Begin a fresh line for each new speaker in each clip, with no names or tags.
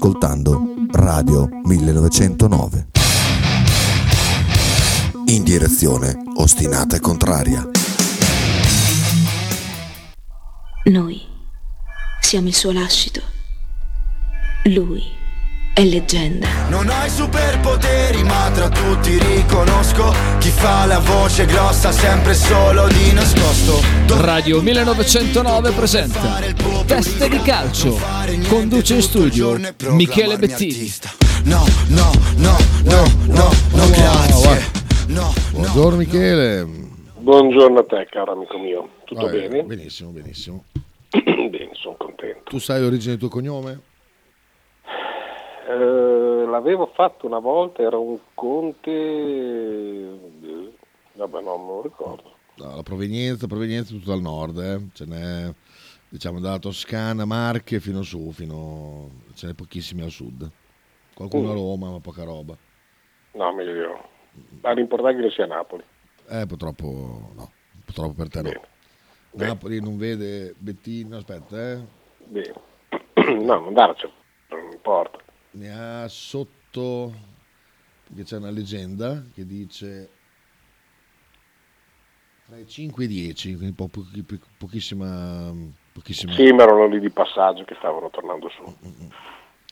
ascoltando Radio 1909. In direzione ostinata e contraria.
Noi siamo il suo lascito. Lui è leggenda.
Non hai superpoteri, ma tra tutti riconosco chi fa la voce grossa sempre solo di nascosto.
Radio 1909 presenta Teste di calcio. Conduce in studio Michele Bettini.
No, no, no, no, no, no, grazie. No,
Buongiorno Michele.
Buongiorno a te, caro amico mio. Tutto
Vai,
bene?
Benissimo, benissimo.
bene, sono contento.
Tu sai l'origine del tuo cognome?
Eh, l'avevo fatto una volta, era un conte... eh, Vabbè, non me lo ricordo.
No, la provenienza, provenienza tutto dal nord, eh. ce n'è diciamo dalla Toscana, Marche fino su, fino... ce n'è pochissimi al sud. Qualcuno a
Mm.
Roma, ma poca roba.
No, meglio no. Ma l'importante è che sia Napoli.
Eh, purtroppo no, purtroppo per te no.
Bene. Bene.
Napoli non vede Bettino, aspetta, eh.
Bene. no, non darci, non importa.
Ne ha sotto, perché c'è una leggenda che dice tra i 5 e i 10, quindi po- po- po- pochissima, pochissima
Sì, ma erano lì di passaggio che stavano tornando su.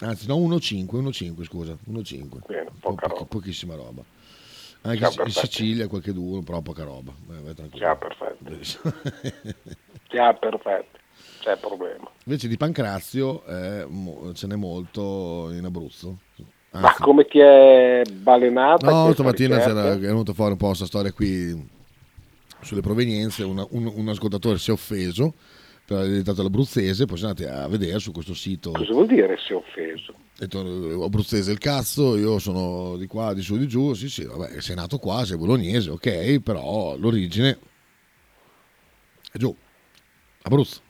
anzi no 1-5, 1-5 scusa, 1-5,
Bene,
Po-
poca roba.
pochissima roba. Anche
Ciao,
in-
perfetto.
Sicilia qualche due, però poca roba. Vai, vai tranquillo.
Ciao, perfetto. Già, perfetto. C'è problema.
Invece di Pancrazio eh, ce n'è molto in Abruzzo.
Ma
Anzi,
come ti è balenata?
No, stamattina c'era, è venuta fuori un po' questa storia qui sulle provenienze, una- un, un ascoltatore si è offeso per aver editato l'abruzzese, poi siamo andati a vedere su questo sito,
Cosa vuol dire si è offeso?
detto eh, abruzzese il cazzo, io sono di qua, di su, di giù, sì sì, vabbè, sei nato qua, sei bolognese, ok, però l'origine è giù, Abruzzo,
Su-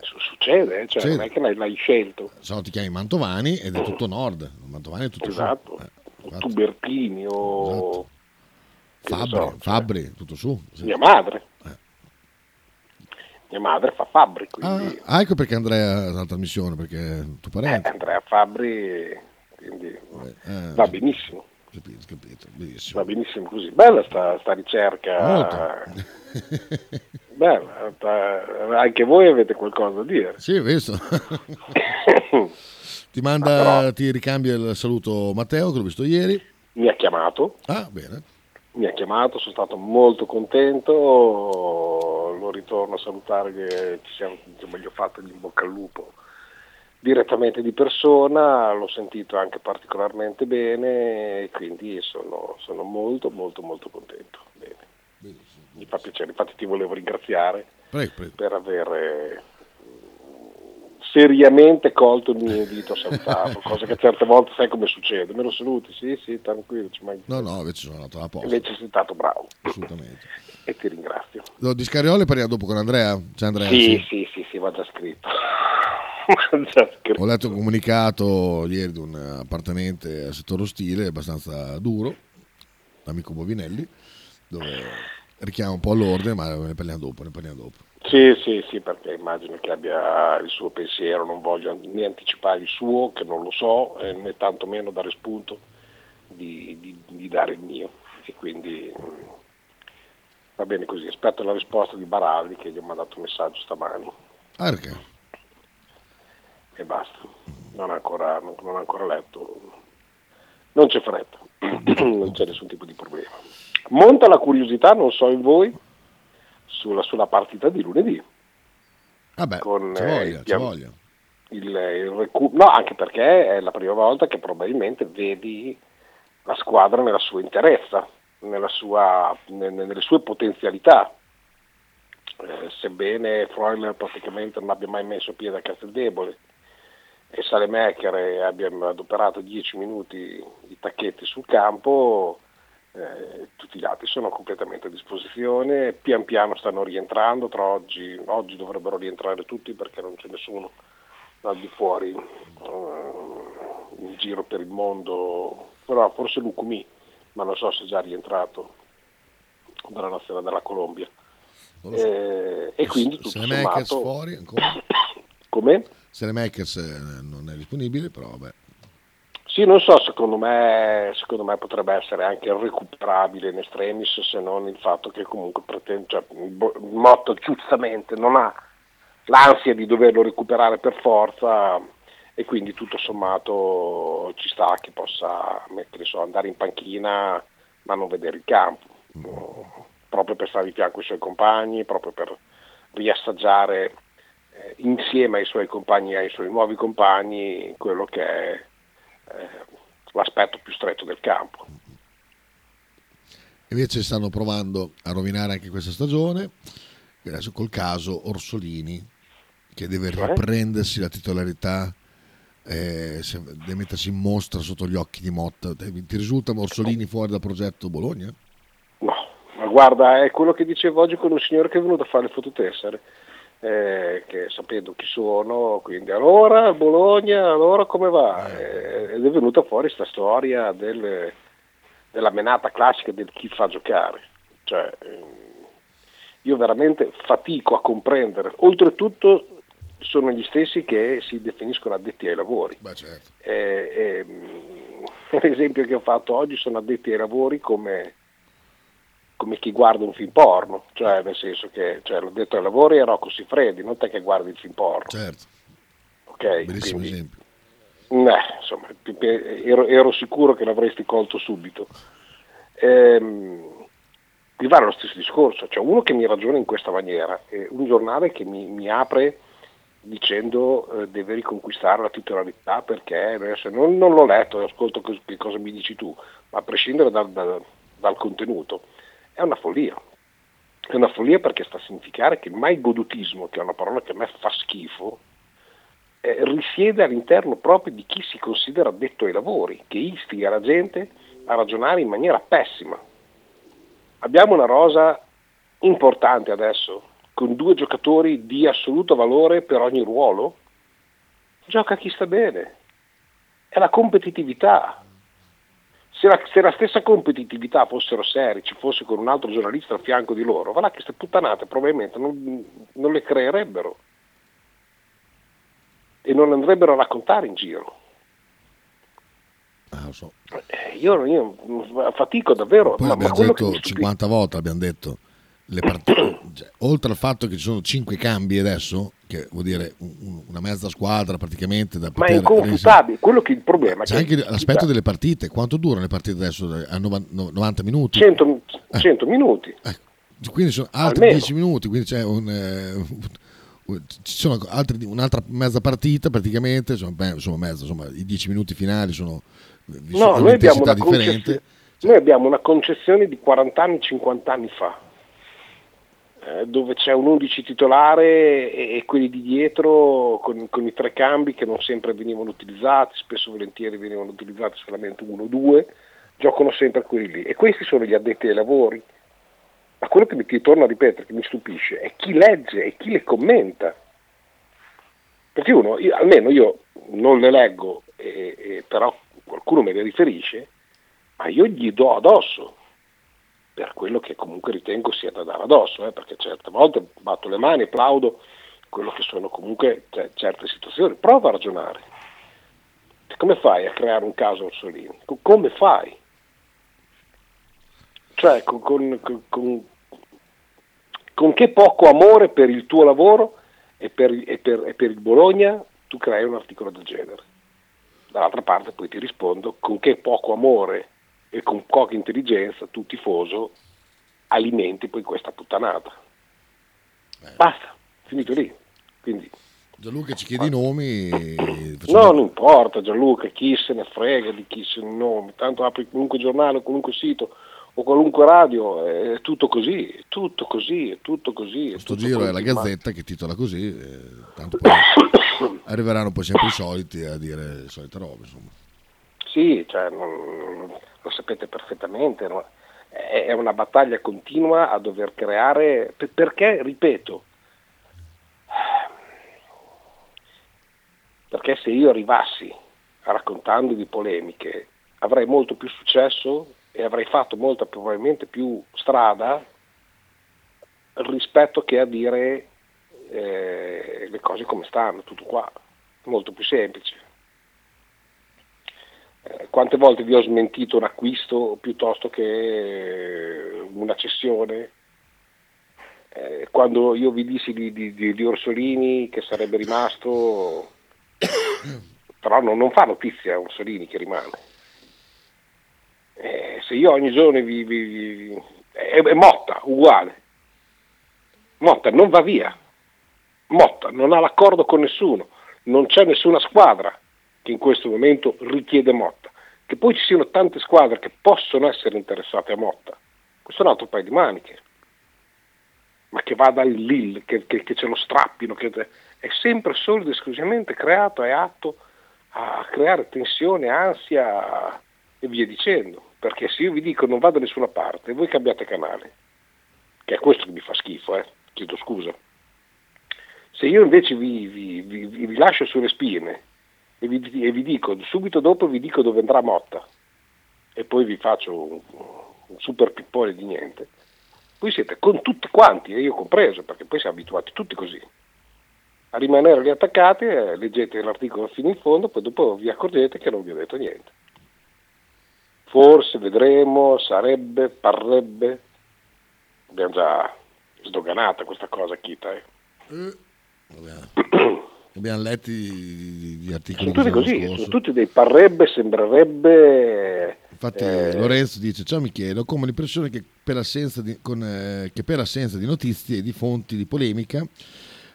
Succede, eh, cioè
Succede.
non è che l'hai, l'hai scelto.
se no ti chiami Mantovani ed è tutto nord, Mantovani è tutto
Esatto.
su, Eh.
Tubertini o che ne
Fabbri,
so, cioè,
Fabbri, tutto su. sì.
mia madre.
Eh.
Mia madre fa Fabbri,
Ah,
quindi
ah, ecco perché Andrea ha la trasmissione, perché è tuo
eh. Andrea Fabbri, quindi
Eh,
va benissimo,
Capito, capito, benissimo.
va benissimo così. Bella sta, sta ricerca.
Molto.
Bella, sta- anche voi avete qualcosa da dire.
sì, visto. ti manda,
però-
ti ricambia il saluto Matteo, che l'ho visto ieri.
Mi ha chiamato,
Ah, bene.
mi ha chiamato, sono stato molto contento, lo ritorno a salutare che ci siamo, insomma, gli ho fatto gli in bocca al lupo direttamente di persona, l'ho sentito anche particolarmente bene e quindi sono, sono molto molto molto contento. Bene. Mi fa piacere, infatti ti volevo ringraziare
Prego, prego.
per aver eh, seriamente colto il mio invito a salutarlo, cosa che certe volte sai come succede, me lo saluti, sì sì, tranquillo, ci manca-
No, no, invece sono andato alla posta,
invece sei stato bravo
assolutamente.
E ti ringrazio.
No, di Scarioli parliamo dopo con Andrea. C'è Andrea?
Sì, sì, sì, sì, va già scritto.
Ho letto un comunicato ieri di un appartenente al settore ostile, abbastanza duro, l'amico Bovinelli, dove richiama un po' all'ordine, ma ne parliamo dopo, ne parliamo dopo.
Sì, sì, sì, perché immagino che abbia il suo pensiero, non voglio né anticipare il suo, che non lo so, eh, né tantomeno dare spunto di, di- di dare il mio. E quindi va bene così, aspetto la risposta di Baraldi che gli ho mandato un messaggio stamani
Ah, perché?
e basta. Non ha ancora, non, non ancora letto. Non c'è fretta, non c'è nessun tipo di problema. Monta la curiosità, non so in voi, sulla, sulla partita di lunedì.
Vabbè,
Con,
ci
eh,
voglia, ci
pian-
voglia.
il, il recu- no, anche perché è la prima volta che probabilmente vedi la squadra nella sua interezza, sua- ne- nelle sue potenzialità. Eh, sebbene Freuler praticamente non abbia mai messo piede a Casteldebole e Salemaker abbia adoperato 10 minuti di tacchetti sul campo, eh, tutti gli altri sono completamente a disposizione, pian piano stanno rientrando, tra oggi, oggi dovrebbero rientrare tutti perché non c'è nessuno al di fuori eh, in giro per il mondo, però forse Lucumi, ma non so se è già rientrato dalla nazionale della Colombia.
So.
Eh, e quindi tutto
Se
sommato...
fuori ancora?
Come?
se le Makers non è disponibile, però vabbè.
Sì, non so, secondo me, secondo me potrebbe essere anche recuperabile in estremis se non il fatto che comunque pretende, cioè, Motto giustamente non ha l'ansia di doverlo recuperare per forza e quindi tutto sommato ci sta che possa so, andare in panchina ma non vedere il campo, proprio per stare di fianco ai suoi compagni, proprio per riassaggiare eh, insieme ai suoi compagni e ai suoi nuovi compagni quello che è eh, l'aspetto più stretto del campo.
Invece stanno provando a rovinare anche questa stagione, adesso col caso Orsolini, che deve cioè? riprendersi la titolarità, eh, deve mettersi in mostra sotto gli occhi di Motta. Ti risulta Orsolini fuori dal progetto Bologna?
No, ma guarda, è quello che dicevo oggi con un signore che è venuto a fare le fototessere eh, che sapendo chi sono, quindi allora Bologna, allora come va? Eh, ed è venuta fuori questa storia del, della menata classica del chi fa giocare. Cioè, io veramente fatico a comprendere, oltretutto sono gli stessi che si definiscono addetti ai lavori.
Beh, certo.
eh, eh, l'esempio che ho fatto oggi sono addetti ai lavori come come chi guarda un film porno, cioè nel senso che cioè, l'ho detto ai lavori è Rocco Siffredi, non te che guardi il film porno.
Certo.
Ok.
Bellissimo quindi, esempio.
Eh, insomma, ero, ero, sicuro che l'avresti colto subito. Ehm, mi vale lo stesso discorso, cioè uno che mi ragiona in questa maniera, è un giornale che mi, mi apre dicendo eh, deve riconquistare la titolarità perché adesso non, non l'ho letto, ascolto che cosa mi dici tu, ma a prescindere dal, dal, dal contenuto è una follia. È una follia perché sta a significare che mai godutismo, che è una parola che a me fa schifo, eh, risiede all'interno proprio di chi si considera addetto ai lavori, che istiga la gente a ragionare in maniera pessima. Abbiamo una rosa importante adesso, con due giocatori di assoluto valore per ogni ruolo. Gioca chi sta bene. È la competitività, se la, se la, stessa competitività fossero serie, ci fosse con un altro giornalista al fianco di loro, va là che queste puttanate probabilmente non, non le creerebbero e non andrebbero a raccontare in giro.
Ah, so.
Eh, io, io, fatico davvero.
Poi
ma,
abbiamo
ma
detto 50 volte, abbiamo detto partite, cioè, oltre al fatto che ci sono 5 cambi adesso, che vuol dire un, una mezza squadra praticamente da
Ma è inconfutabile, quello che è il problema.
C'è anche l'aspetto delle partite, quanto durano le partite adesso? A 90 minuti?
100, 100 eh. minuti.
Eh. Quindi sono altri Almeno. 10 minuti, quindi c'è un... Eh, ci sono altri, un'altra mezza partita praticamente, insomma, beh, insomma, mezza, insomma, i 10 minuti finali sono
no, noi abbiamo, differente. noi abbiamo una concezione di 40 anni, 50 anni fa dove c'è un 11 titolare e, e quelli di dietro con, con, i tre cambi che non sempre venivano utilizzati, spesso e volentieri venivano utilizzati solamente uno o due, giocano sempre quelli lì. E questi sono gli addetti ai lavori. Ma quello che mi che torno a ripetere, che mi stupisce, è chi legge e chi le commenta. Perché uno, io, almeno io non le leggo, e, e, però qualcuno me le riferisce, ma io gli do addosso per quello che comunque ritengo sia da dare addosso, eh, perché certe volte batto le mani, applaudo quello che sono comunque cioè, certe situazioni, prova a ragionare. Come fai a creare un caso Orsolini? Come fai? Cioè, con, con, con, con, che poco amore per il tuo lavoro e per, e, per, e per il Bologna tu crei un articolo del genere. Dall'altra parte poi ti rispondo con che poco amore e con poca intelligenza tu tifoso alimenti poi questa puttanata. Eh. Basta, finito lì. Quindi,
Gianluca ci chiedi i nomi.
Facciamo... No, non importa Gianluca, chi se ne frega di chi se ne nomi, tanto apri qualunque giornale, qualunque sito o qualunque radio, è tutto così, è tutto così, è tutto così.
Questo giro è la Gazzetta che titola così, eh, tanto poi arriveranno poi sempre i soliti a dire le solite robe. Insomma.
Sì, cioè, non, lo sapete perfettamente, no? è una battaglia continua a dover creare, perché, ripeto, perché se io arrivassi raccontando di polemiche avrei molto più successo e avrei fatto molta probabilmente più strada rispetto che a dire eh, le cose come stanno, tutto qua. molto più semplice. Quante volte vi ho smentito un acquisto piuttosto che una cessione? Eh, quando io vi dissi di, di, di, Orsolini che sarebbe rimasto, però non, non fa notizia Orsolini che rimane. Eh, se io ogni giorno vi, vi, vi è, è Motta, uguale. Motta non va via. Motta non ha l'accordo con nessuno. Non c'è nessuna squadra che in questo momento richiede Motta. Che poi ci siano tante squadre che possono essere interessate a Motta. Questo è un altro paio di maniche. Ma che vada il Lille, che, che, che ce lo strappino, che è sempre solo ed esclusivamente creato e atto a creare tensione, ansia e via dicendo. Perché se io vi dico non vado da nessuna parte, voi cambiate canale, che è questo che mi fa schifo, eh? chiedo scusa. Se io invece vi, vi, vi, vi lascio sulle spine e, e vi, dico, subito dopo vi dico dove andrà Motta e poi vi faccio un, un super pippone di niente, voi siete con tutti quanti, e io compreso, perché poi siamo abituati tutti così, a rimanere lì attaccati, eh, leggete l'articolo fino in fondo, poi dopo vi accorgete che non vi ho detto niente forse, vedremo, sarebbe, parrebbe. Abbiamo già sdoganata questa cosa, Kita. Eh.
Eh, abbiamo letto gli articoli.
Sono tutti così, scorso. sono tutti dei parrebbe, sembrerebbe.
Infatti eh, Lorenzo dice, ciao Michele, ho come l'impressione che per, assenza di, con, eh, che per assenza di notizie e di fonti di polemica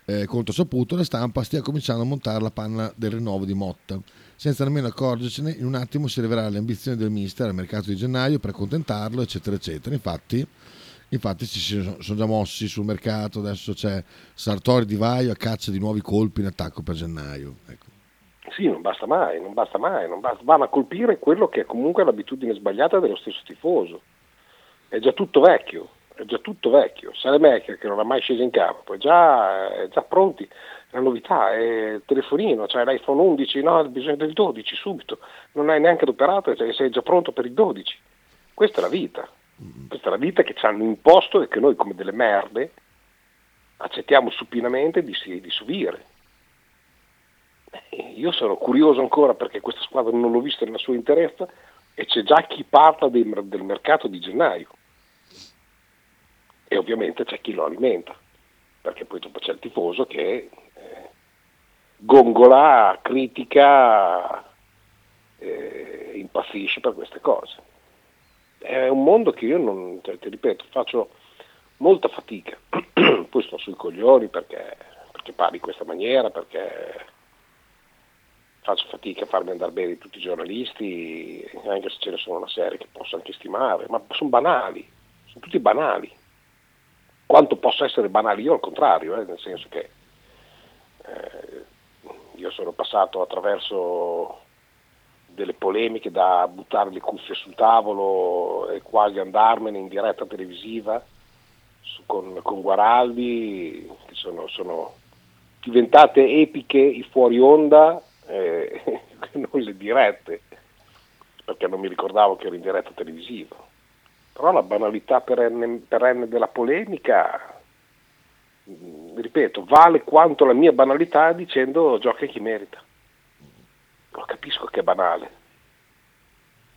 eh, conto saputo, la stampa stia cominciando a montare la panna del rinnovo di Motta senza nemmeno accorgercene, in un attimo si rivelerà le ambizioni del Ministero al mercato di gennaio per accontentarlo, eccetera, eccetera. Infatti, infatti si sono già mossi sul mercato, adesso c'è Sartori di Vaio a caccia di nuovi colpi in attacco per gennaio. Ecco.
Sì, non basta mai, non basta mai, non basta. vanno a colpire quello che è comunque l'abitudine sbagliata dello stesso tifoso. È già tutto vecchio, è già tutto vecchio. Salemecchia che non ha mai sceso in campo, è già, è già pronti la novità è il telefonino, cioè l'iPhone 11, no, ha bisogno del 12 subito, non hai neanche adoperato e sei già pronto per il 12. Questa è la vita, questa è la vita che ci hanno imposto e che noi come delle merde accettiamo supinamente di, di subire. Io sono curioso ancora perché questa squadra non l'ho vista nella sua interezza e c'è già chi parla del, del mercato di gennaio e ovviamente c'è chi lo alimenta perché poi dopo c'è il tifoso che gongola, critica, eh, impazzisce per queste cose. È un mondo che io non, cioè, ti ripeto, faccio molta fatica, poi sto sui coglioni perché, perché parli in questa maniera, perché faccio fatica a farmi andare bene tutti i giornalisti, anche se ce ne sono una serie che posso anche stimare, ma sono banali, sono tutti banali. Quanto posso essere banali io al contrario, eh, nel senso che eh, io sono passato attraverso delle polemiche da buttare le cuffie sul tavolo e quasi andarmene in diretta televisiva su, con, con, Guaraldi, che sono, sono, diventate epiche i fuori onda, eh, non le dirette, perché non mi ricordavo che ero in diretta televisiva. Però la banalità perenne, perenne della polemica ripeto, vale quanto la mia banalità dicendo gioca chi merita. Lo capisco che è banale.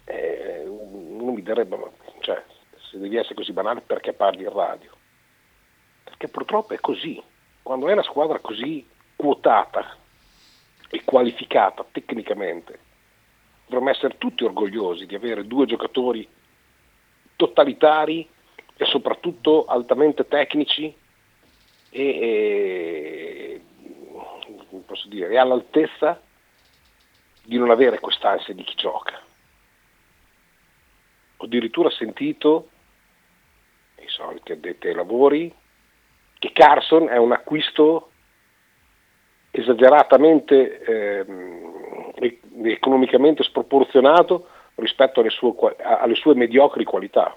Eh, uno mi direbbe, cioè, se devi essere così banale perché parli in radio? Perché purtroppo è così. Quando è una squadra così quotata e qualificata tecnicamente, dovremmo essere tutti orgogliosi di avere due giocatori totalitari e soprattutto altamente tecnici e, e dire, è all'altezza di non avere quest'ansia di chi gioca. Ho addirittura sentito, i soliti addetti ai lavori, che Carson è un acquisto esageratamente ehm, economicamente sproporzionato rispetto alle sue, alle sue mediocri qualità.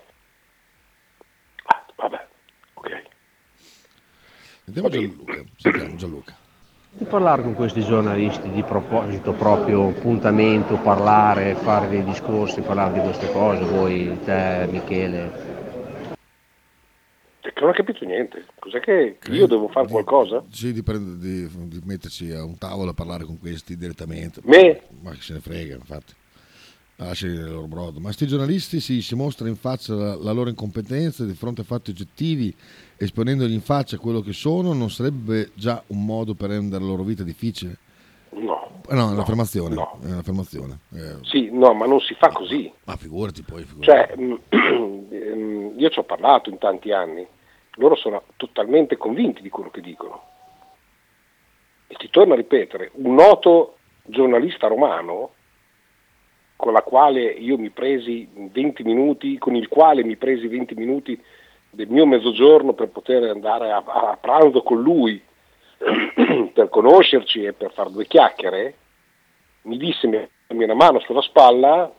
Ah, vabbè, ok.
Sentiamo Gianluca. Sentiamo Gianluca.
Di parlare con questi giornalisti di proposito proprio appuntamento, parlare, fare dei discorsi, parlare di queste cose, voi, te, Michele.
Che non ho capito niente. Cos'è che che io devo fare qualcosa?
Sì, di, prendere- di- di metterci a un tavolo a parlare con questi direttamente.
Me?
Ma chi se ne frega, infatti. Lasciali il loro brodo. Ma sti giornalisti si, si mostra in faccia la, la loro incompetenza di fronte a fatti oggettivi, esponendogli in faccia quello che sono, non sarebbe già un modo per rendere la loro vita difficile?
No.
Eh no, è un'affermazione. È un'affermazione. Eh,
Sì, no, ma non si fa così.
ma figurati poi. Figurati.
Cioè, mm, io ci ho parlato in tanti anni, loro sono totalmente convinti di quello che dicono. E ti torno a ripetere, un noto giornalista romano con la quale io mi presi 20 minuti, con il quale mi presi 20 minuti del mio mezzogiorno per poter andare a, a pranzo con lui, per conoscerci e per fare due chiacchiere, mi disse, mi una mano sulla spalla,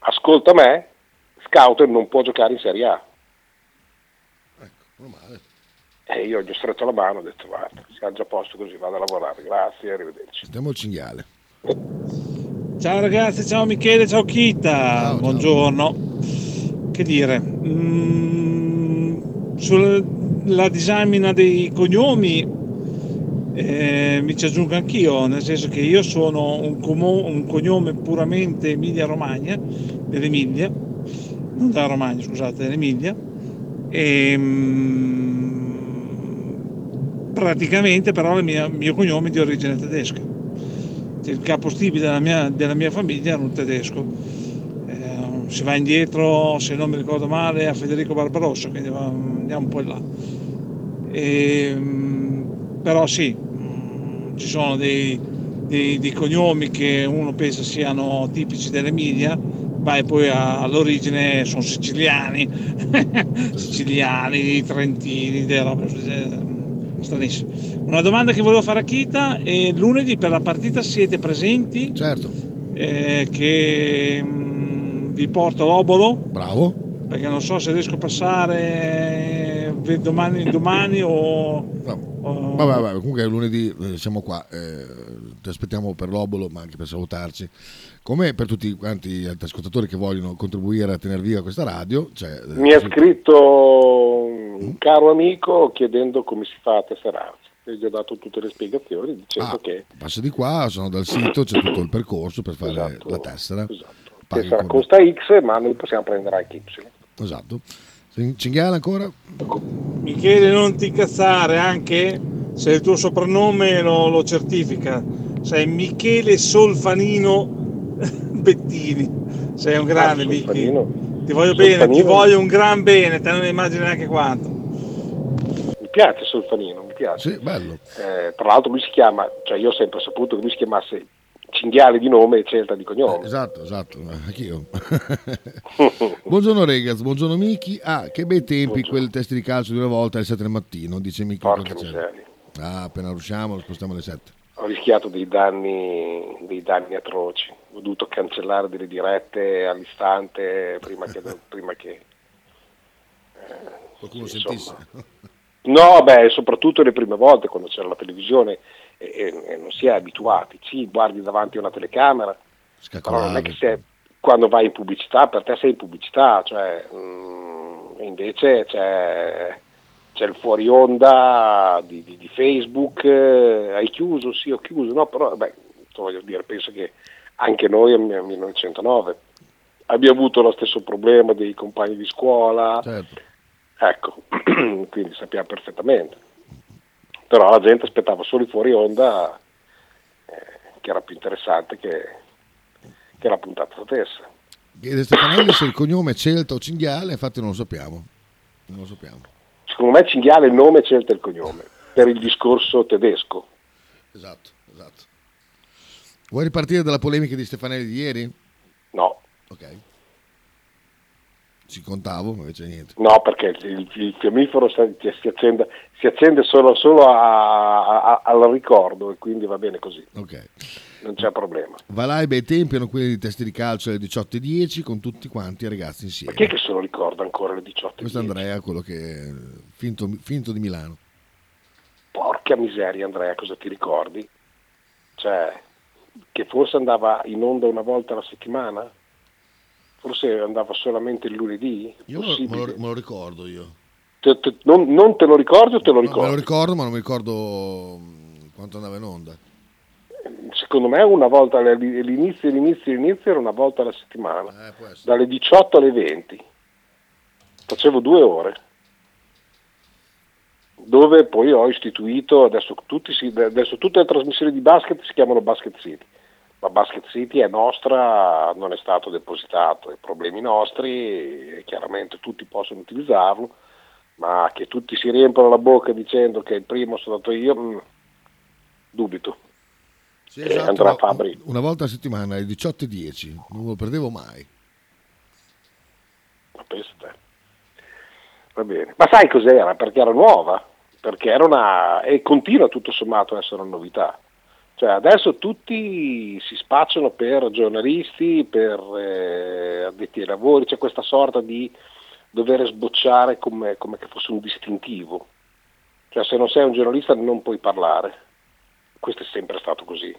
ascolta me, Scouter non può giocare in Serie A. E io gli ho stretto la mano e ho detto guarda, siamo già a posto così, vado a lavorare, grazie, arrivederci.
Sentiamo il cinghiale.
Ciao ragazzi, ciao Michele, ciao Kita, buongiorno. Che dire, mm, sulla disamina dei cognomi eh, mi ci aggiungo anch'io, nel senso che io sono un, como- un cognome puramente Emilia Romagna, dell'Emilia, non della Romagna, scusate, dell'Emilia, e mm, praticamente però il mio, mio cognome è di origine tedesca. Il capostipite della mia, della mia famiglia era un tedesco. Eh, si va indietro, se non mi ricordo male, a Federico Barbarossa, quindi va- andiamo un po' in là. E, mm, però sì, mm, ci sono dei, dei- dei cognomi che uno pensa siano tipici dell'Emilia, vai poi a- all'origine sono siciliani, siciliani, trentini, delle robe eh, stranissime. Una domanda che volevo fare a Kita è lunedì per la partita siete presenti?
Certo.
che mm, vi porto l'obolo?
Bravo.
Perché non so se riesco a passare eh, domani, domani o... o-
Vabbè, vabbè, comunque lunedì eh, siamo qua, eh, ti aspettiamo per l'obolo ma anche per salutarci. Come per tutti quanti gli ascoltatori che vogliono contribuire a tenere viva questa radio, cioè, eh,
Mi ha scritto un caro amico chiedendo come si fa a tesserarsi. E gli ho dato tutte le spiegazioni dicendo
Ah,
che
passa di qua, sono dal sito, c'è tutto il percorso per fare
Esatto,
la tessera. Paghi
tessera
con-
costa X, ma noi possiamo prendere anche Y.
Esatto. Cinghiale ancora?
Michele non ti incazzare anche se il tuo soprannome lo, lo certifica. Sei Michele Solfanino Bettini. Sei un grande
Ah,
Michi.
Solfanino.
Ti voglio bene, ti
Solfanino.
voglio un gran bene, te non immagini neanche quanto.
Mi piace Solfanino, mi piace.
Sì, bello.
Eh, tra l'altro lui si chiama, cioè io ho sempre saputo che lui si chiamasse Cinghiale di nome e Celta di cognome.
Esatto, esatto, eh, anch'io. buongiorno Regaz, buongiorno Miki. Ah, che bei tempi quel test di calcio di una volta alle 7 del mattino, dice Miki.
Porca miseria.
Ah, appena usciamo lo spostiamo alle 7.
Ho rischiato dei danni, dei danni atroci. Ho dovuto cancellare delle dirette all'istante prima che... prima che
Qualcuno
sì,
sentisse.
No, beh, soprattutto le prime volte quando c'era la televisione e, e- e non si è abituati. Sì, guardi davanti a una telecamera, però non è che sei, quando vai in pubblicità, per te sei in pubblicità, cioè, mm, invece c'è, c'è il fuori onda di, di- di Facebook, eh, hai chiuso? Sì, ho chiuso, no, però, beh, voglio dire, penso che anche noi a 1909 abbiamo avuto lo stesso problema dei compagni di scuola, ecco, quindi sappiamo perfettamente. Però la gente aspettava solo il fuori onda, eh, che era più interessante che, che la puntata stessa.
Chiede Stefanelli se il cognome è Celta o Cinghiale, infatti non lo sappiamo. Non lo sappiamo.
Secondo me Cinghiale è il nome Celta è il cognome, per il discorso tedesco.
Esatto, esatto. Vuoi ripartire dalla polemica di Stefanelli di ieri?
No.
Ok. Ci contavo, ma invece niente.
No, perché il, il fiammifero si, si accende, si accende solo, solo a- a- al ricordo e quindi va bene così.
Ok.
Non c'è problema.
Va là i bei tempi erano quelli di testi di calcio alle 18.10 con tutti quanti i ragazzi insieme.
Chi è che se lo ricorda ancora le 18?
Questo è Andrea, quello che finto, finto di Milano.
Porca miseria Andrea, cosa ti ricordi? Cioè, che forse andava in onda una volta alla settimana? Forse andava solamente il lunedì?
Io me lo, me lo- ricordo io.
Te- te- non, non te lo ricordi o te lo
No, me
ricordi?
lo ricordo, ma non mi ricordo mh, quanto andava in onda.
Secondo me una volta l'inizio, l'inizio, l'inizio era una volta alla settimana,
Eh,
dalle 18 alle 20. Facevo due ore. Dove poi ho istituito, adesso, tutti si- adesso tutte le trasmissioni di basket si chiamano Basket City. Ma Basket City è nostra, non è stato depositato, è problemi nostri, e chiaramente tutti possono utilizzarlo, ma che tutti si riempiono la bocca dicendo che il primo sono stato io, mm, dubito.
Sì,
Eh,
esatto,
Andrea
no,
Fabri.
Una volta a settimana alle 18.10, non lo perdevo mai.
Ma pensa te. Va bene. Ma sai cos'era? Perché era nuova, perché era una. e continua tutto sommato a essere una novità. Cioè adesso tutti si spacciano per giornalisti, per eh, addetti ai lavori, c'è questa sorta di dover sbocciare come, come che fosse un distintivo. Cioè se non sei un giornalista non puoi parlare. Questo è sempre stato così.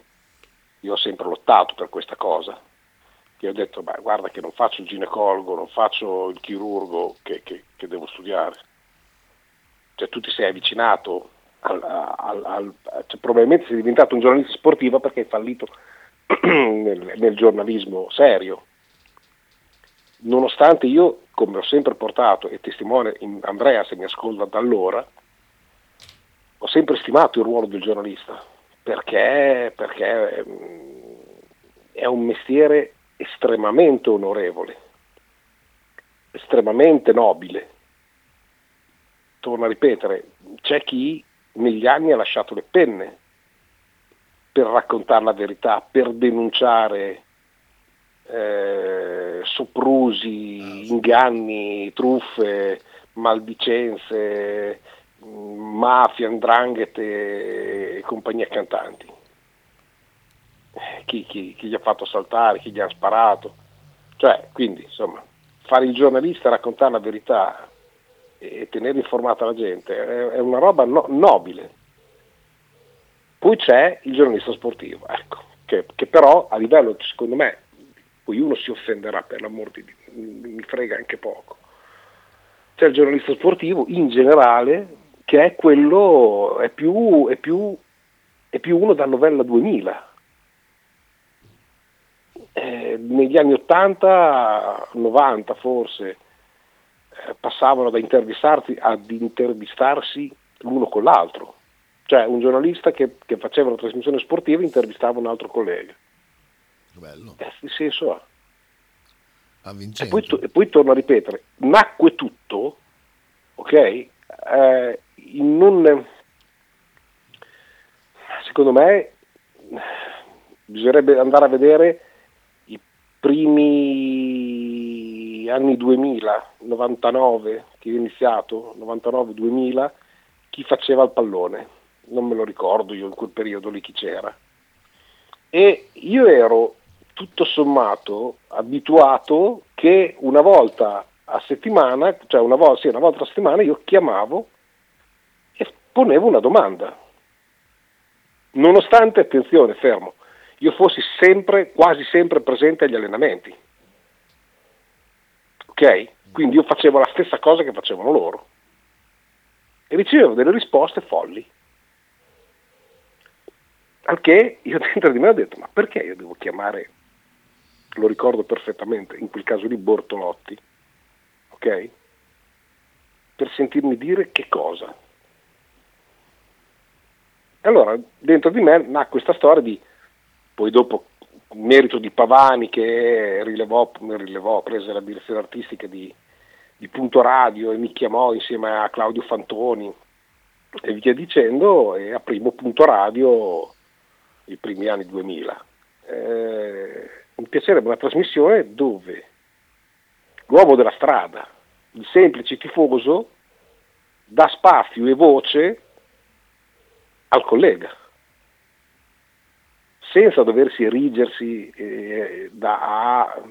Io ho sempre lottato per questa cosa che ho detto, beh, guarda che non faccio il ginecologo, non faccio il chirurgo che, che- che devo studiare. Cioè tu ti sei avvicinato, al, al- al- cioè, probabilmente sei diventato un giornalista sportivo perché hai fallito nel, nel giornalismo serio. Nonostante io, come ho sempre portato, e testimone in- Andrea se mi ascolta da allora, ho sempre stimato il ruolo del giornalista, perché, perché mm, è un mestiere estremamente onorevole, estremamente nobile. Torno a ripetere, c'è chi negli anni ha lasciato le penne per raccontare la verità, per denunciare eh, soprusi, inganni, truffe, maldicenze, mh, mafia, andranghete e compagnia cantanti. Eh, Chi, chi- chi gli ha fatto saltare, chi gli ha sparato. Cioè, quindi, insomma, fare il giornalista, raccontare la verità e tenere informata la gente è, una roba no- nobile. Poi c'è il giornalista sportivo, ecco, che, che però a livello, secondo me, poi uno si offenderà per l'amor di Dio, mi frega anche poco. C'è il giornalista sportivo in generale che è quello, è più, è più, è più uno da novella 2000. Eh, negli anni 80, 90 forse, passavano da intervistarsi ad intervistarsi l'uno con l'altro. Cioè un giornalista che, che faceva una trasmissione sportiva intervistava un altro collega.
Bello.
Eh, che senso ha? E poi, e poi torno a ripetere, nacque tutto, ok? eh, in un, secondo me bisognerebbe andare a vedere i primi anni 2000, 99 che è iniziato, 99-2000, chi faceva il pallone, non me lo ricordo io in quel periodo lì chi c'era. E io ero tutto sommato abituato che una volta a settimana, cioè una volta, sì, una volta a settimana io chiamavo e ponevo una domanda. Nonostante, attenzione, fermo, io fossi sempre, quasi sempre presente agli allenamenti. Ok? Quindi io facevo la stessa cosa che facevano loro. E ricevevo delle risposte folli. Al che io dentro di me ho detto, ma perché io devo chiamare, lo ricordo perfettamente, in quel caso lì Bortolotti, ok? Per sentirmi dire che cosa. E allora dentro di me nacque questa storia di, poi dopo merito di Pavani che rilevò, rilevò prese la direzione artistica di, di Punto Radio e mi chiamò insieme a Claudio Fantoni e via dicendo e aprimo Punto Radio i primi anni 2000. Eh, mi piacerebbe una trasmissione dove l'uomo della strada, il semplice tifoso, dà spazio e voce al collega, senza doversi erigersi eh, da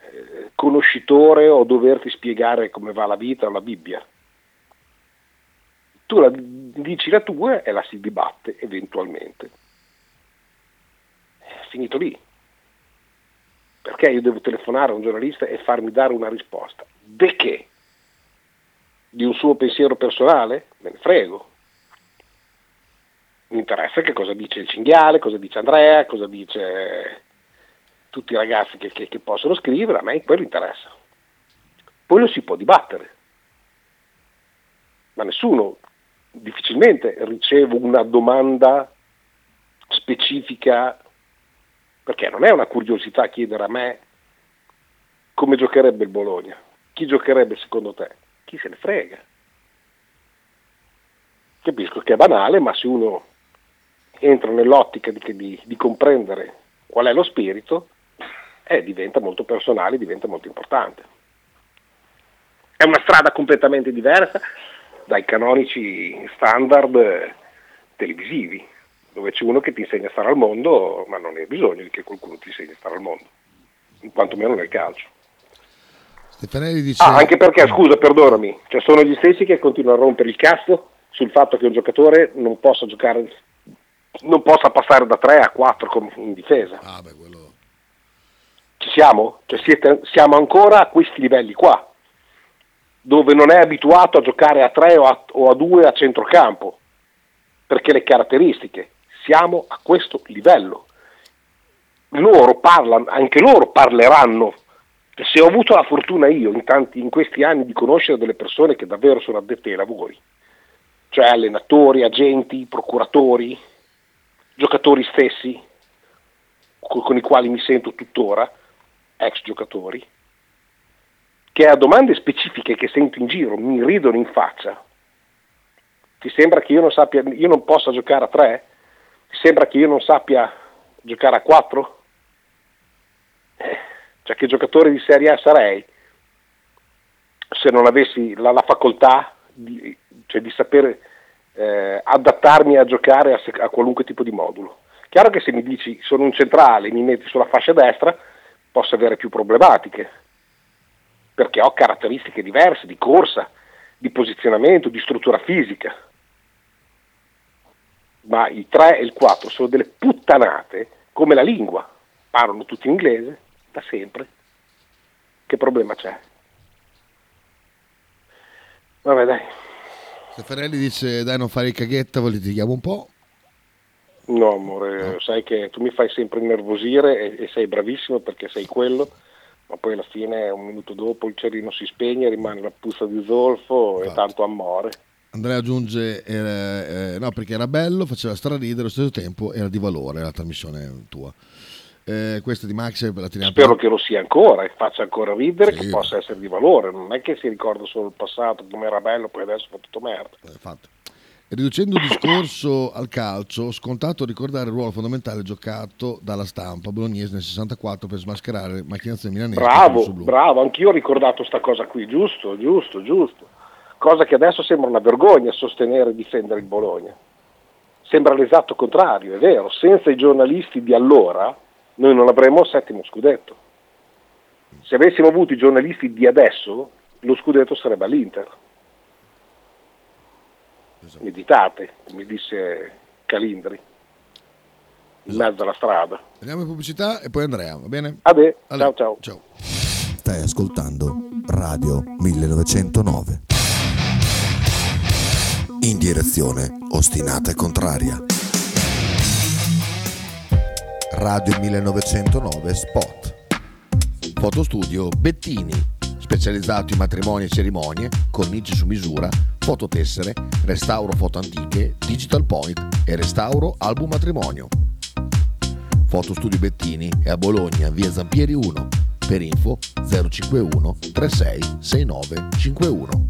eh, conoscitore o doverti spiegare come va la vita o la Bibbia. Tu la, dici la tua e la si dibatte eventualmente. È finito lì. Perché io devo telefonare a un giornalista e farmi dare una risposta? De che? di un suo pensiero personale? Me ne frego. Mi interessa che cosa dice il cinghiale, cosa dice Andrea, cosa dice tutti i ragazzi che, che, che possono scrivere, a me quello interessa. Poi lo si può dibattere, ma nessuno, difficilmente ricevo una domanda specifica, perché non è una curiosità chiedere a me come giocherebbe il Bologna. Chi giocherebbe secondo te? Chi se ne frega? Capisco che è banale, ma se uno entra nell'ottica di, di, di comprendere qual è lo spirito, eh, diventa molto personale, diventa molto importante. È una strada completamente diversa dai canonici standard televisivi, dove c'è uno che ti insegna a stare al mondo, ma non hai bisogno di che qualcuno ti insegni a stare al mondo, in quanto meno nel calcio.
Stefanelli dice...
Ah, anche perché, scusa, perdonami, cioè sono gli stessi che continuano a rompere il cazzo sul fatto che un giocatore non possa giocare, non possa passare da 3 a 4 in difesa.
Ah, beh, quello...
Ci siamo? Cioè siete, siamo ancora a questi livelli qua, dove non è abituato a giocare a 3 o a, o a 2 a centrocampo, perché le caratteristiche, siamo a questo livello. Loro parlano, anche loro parleranno se ho avuto la fortuna io in, tanti, in questi anni di conoscere delle persone che davvero sono addette ai lavori, cioè allenatori, agenti, procuratori, giocatori stessi, con i quali mi sento tuttora, ex giocatori, che a domande specifiche che sento in giro mi ridono in faccia. Ti sembra che io non sappia, io non possa giocare a tre? Ti sembra che io non sappia giocare a quattro? Eh cioè che giocatore di Serie A sarei se non avessi la, la facoltà di, cioè di sapere eh, adattarmi a giocare a, a, qualunque tipo di modulo. Chiaro che se mi dici sono un centrale e mi metti sulla fascia destra posso avere più problematiche, perché ho caratteristiche diverse di corsa, di posizionamento, di struttura fisica. Ma il 3 e il 4 sono delle puttanate come la lingua, parlano tutti inglese, da sempre. Che problema c'è? Vabbè dai.
Stefanelli dice dai non fare il caghetta, voi litighiamo un po'.
No amore, no. sai che tu mi fai sempre innervosire e, e, sei bravissimo perché sei quello, ma poi alla fine un minuto dopo il cerino si spegne, rimane la puzza di zolfo e tanto amore.
Andrea aggiunge, eh, eh, no perché era bello, faceva straridere, allo stesso tempo era di valore la trasmissione tua. Eh, questa di Max la teniamo
Spero che lo sia ancora e faccia ancora ridere, sì. che possa essere di valore. Non è che si ricorda solo il passato, come era bello, poi adesso fa tutto merda.
Eh, Riducendo il discorso al calcio, scontato ricordare il ruolo fondamentale giocato dalla stampa bolognese nel 64 per smascherare le macchinazioni milanesi.
Bravo, bravo, anch'io ho ricordato questa cosa qui, giusto, giusto, giusto. Cosa che adesso sembra una vergogna sostenere e difendere il Bologna. Sembra l'esatto contrario, è vero, senza i giornalisti di allora noi non avremmo il settimo scudetto. Se avessimo avuto i giornalisti di adesso, lo scudetto sarebbe all'Inter. Esatto. Meditate, come disse Calindri, in esatto. mezzo alla strada.
Andiamo in pubblicità e poi Andrea, va bene?
Adè, ciao ciao.
ciao.
Stai ascoltando Radio 1909. In direzione ostinata e contraria. Radio 1909 Spot.
Fotostudio Bettini, specializzato in matrimoni e cerimonie, cornici su misura, fototessere, restauro foto antiche, digital point e restauro album matrimonio. Fotostudio Bettini è a Bologna, via Zampieri 1. Per info 051 36 69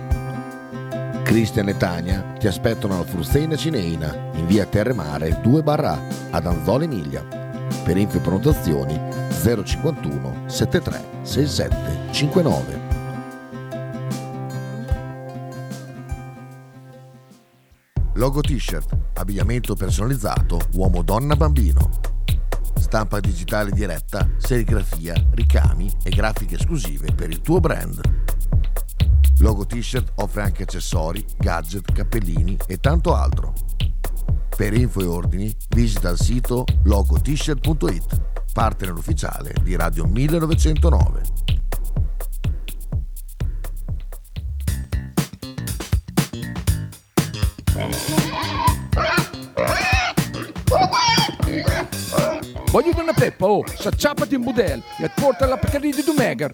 Cristian e Tania ti aspettano alla Frusteina Cineina in via Terremare 2 barra ad Anzola Emilia. Per info e prenotazioni 051 73 67 59. Logo t-shirt, abbigliamento personalizzato uomo, donna, bambino. Stampa digitale diretta, serigrafia, ricami e grafiche esclusive per il tuo brand. Logo t-shirt offre anche accessori, gadget, cappellini e tanto altro. Per info e ordini visita il sito logotshirt.it, partner ufficiale di Radio 1909.
Voglio una peppa, oh, s'acciappati in budel e porta la Pcaridi di Dumegar.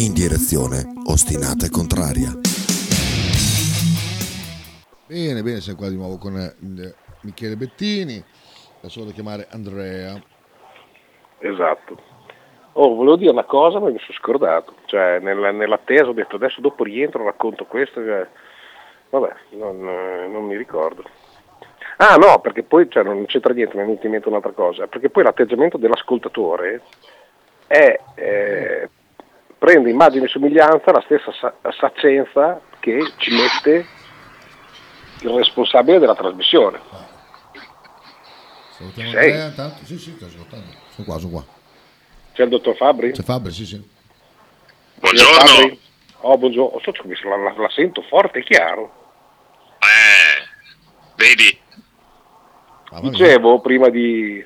In direzione ostinata e contraria.
Bene, bene, siamo qua di nuovo con eh, Michele Bettini. Adesso vado a chiamare Andrea.
Esatto. Oh, volevo dire una cosa, ma mi sono scordato. Cioè, nella, nell'attesa ho detto adesso dopo rientro racconto questo. Cioè, vabbè, non, eh, non mi ricordo. Ah no, perché poi cioè, non c'entra niente, mi è venuta in mente un'altra cosa. Perché poi l'atteggiamento dell'ascoltatore è, eh, prende immagine e somiglianza la stessa sa- saccenza che ci mette il responsabile della trasmissione.
Salutiamo
Sei?
Andrea, intanto. Sì, sì, ascoltando. Sono qua, sono qua.
C'è il dottor Fabri?
C'è Fabri, sì, sì.
Signor Fabri? Oh, buongiorno. Oh, so, la, la- la sento forte e chiaro.
Vedi?
Dicevo prima di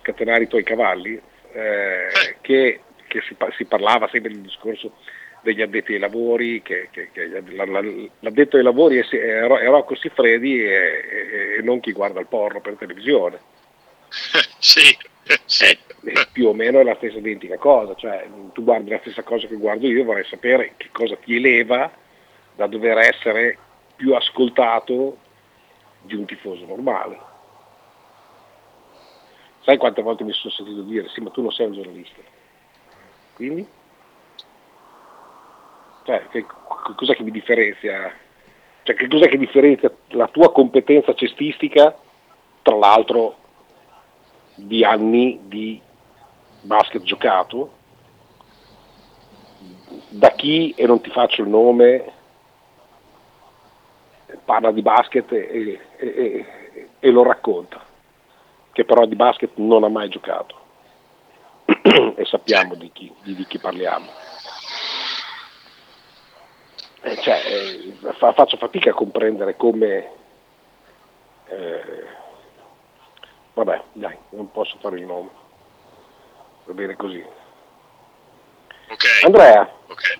scatenare i tuoi cavalli eh, che, che si, si parlava sempre del discorso degli addetti ai lavori, che, che- che gli- la- la- l'addetto ai lavori è, è è Rocco Siffredi e, e- e non chi guarda il porno per televisione.
sì, sì.
E più o meno è la stessa identica cosa, cioè tu guardi la stessa cosa che guardo io, vorrei sapere che cosa ti eleva da dover essere più ascoltato di un tifoso normale. Sai quante volte mi sono sentito dire sì ma tu non sei un giornalista. Quindi? Cioè, che, che cos'è che mi differenzia? Cioè, che cos'è che differenzia la tua competenza cestistica, tra l'altro di anni di basket giocato, da chi, e non ti faccio il nome, parla di basket e, e- e- e lo racconta, che però di basket non ha mai giocato. E sappiamo di chi, di- di chi parliamo. Eh, cioè, eh, fa- faccio fatica a comprendere come... eh, vabbè, dai, non posso fare il nome. Va bene così. Andrea,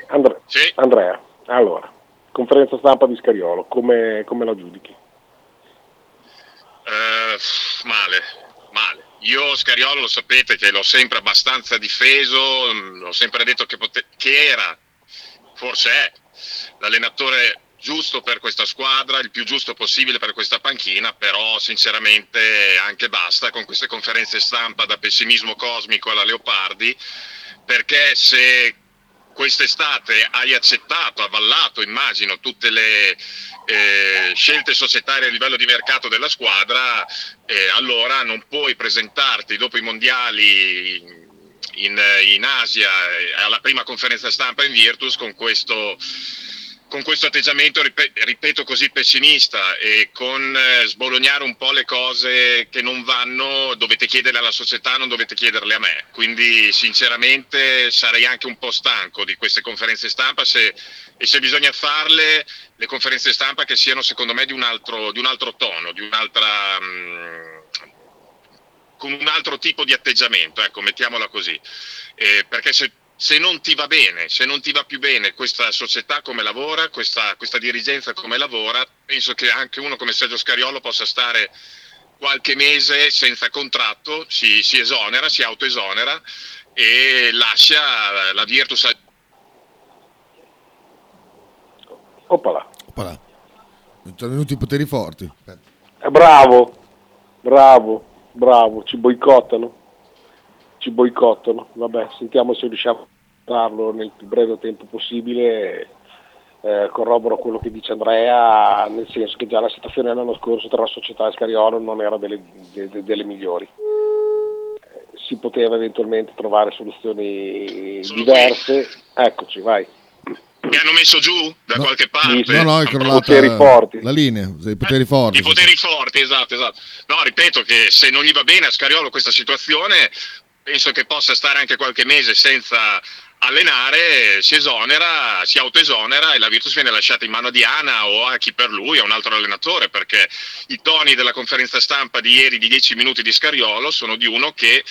Andre- Andrea, allora, conferenza stampa di Scariolo, come, come la giudichi?
Male, male. Io Scariolo lo sapete che l'ho sempre abbastanza difeso, mh, ho sempre detto che, pote- che era, forse è, l'allenatore giusto per questa squadra, il più giusto possibile per questa panchina, però sinceramente anche basta con queste conferenze stampa da pessimismo cosmico alla Leopardi, perché se quest'estate hai accettato, avallato, immagino, tutte le eh, scelte societarie a livello di mercato della squadra, eh, allora non puoi presentarti dopo i mondiali in, in Asia eh, alla prima conferenza stampa in Virtus con questo con questo atteggiamento, ripeto, così pessimista e con eh, sbolognare un po' le cose che non vanno, dovete chiederle alla società, non dovete chiederle a me. Quindi sinceramente sarei anche un po' stanco di queste conferenze stampa se, e se bisogna farle, le conferenze stampa che siano secondo me di un altro, di un altro tono, di un'altra... Mh, mm, con un altro tipo di atteggiamento, ecco, mettiamola così. Eh, perché se se non ti va bene, se non ti va più bene questa società come lavora, questa, questa dirigenza come lavora, penso che anche uno come Sergio Scariolo possa stare qualche mese senza contratto, si, si esonera, si autoesonera e lascia la Virtus.
Oppala.
Oppala. Sono venuti i poteri forti.
Eh, bravo, bravo, bravo, ci boicottano ci boicottano. Vabbè, sentiamo se riusciamo a farlo nel più breve tempo possibile. Eh, corroboro quello che dice Andrea, nel senso che già la situazione l'anno scorso tra la società e Scariolo non era delle, de, delle migliori. Eh, si poteva eventualmente trovare soluzioni Sono diverse. Qui. Eccoci, vai.
Mi hanno messo giù da
no,
qualche parte.
No, no, è crollata la linea, i poteri forti.
I poteri forti, esatto, esatto. No, ripeto che se non gli va bene a Scariolo questa situazione, penso che possa stare anche qualche mese senza allenare, si esonera, si autoesonera e la Virtus viene lasciata in mano a Diana o a chi per lui, a un altro allenatore, perché i toni della conferenza stampa di ieri di 10 minuti di Scariolo sono di uno che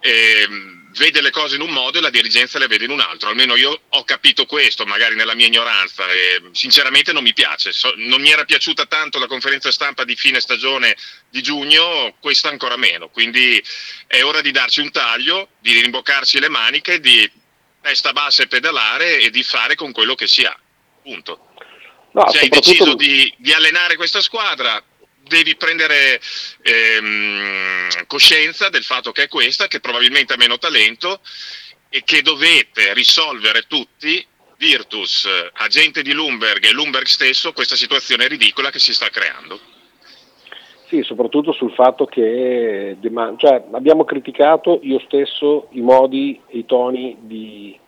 eh, vede le cose in un modo e la dirigenza le vede in un altro. Almeno io ho capito questo, magari nella mia ignoranza, e sinceramente non mi piace. So, non mi era piaciuta tanto la conferenza stampa di fine stagione di giugno, questa ancora meno. Quindi è ora di darci un taglio, di rimboccarci le maniche, di testa bassa e pedalare e di fare con quello che si ha. Punto. No, Se hai deciso di, di allenare questa squadra, devi prendere ehm, coscienza del fatto che è questa, che probabilmente ha meno talento e che dovete risolvere tutti, Virtus, agente di Lumberg e Lumberg stesso, questa situazione ridicola che si sta creando.
Sì, soprattutto sul fatto che cioè, abbiamo criticato io stesso i modi e i toni di,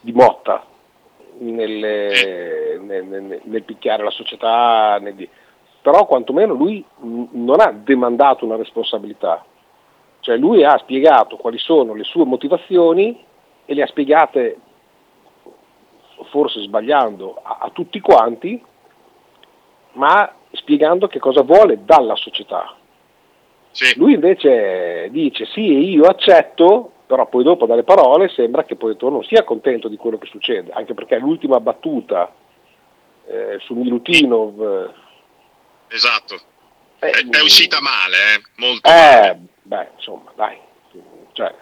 di Motta nelle, nel, nel, nel, picchiare la società, nel, però quantomeno lui non ha demandato una responsabilità, cioè lui ha spiegato quali sono le sue motivazioni e le ha spiegate, forse sbagliando, a, a tutti quanti, ma spiegando che cosa vuole dalla società. Sì. Lui invece dice sì, io accetto, però poi dopo dalle parole sembra che poi non sia contento di quello che succede, anche perché l'ultima battuta eh, su Milutinov
Esatto. Eh, è, è, uscita male, eh? molto
eh, male. Beh, insomma, dai. Cioè.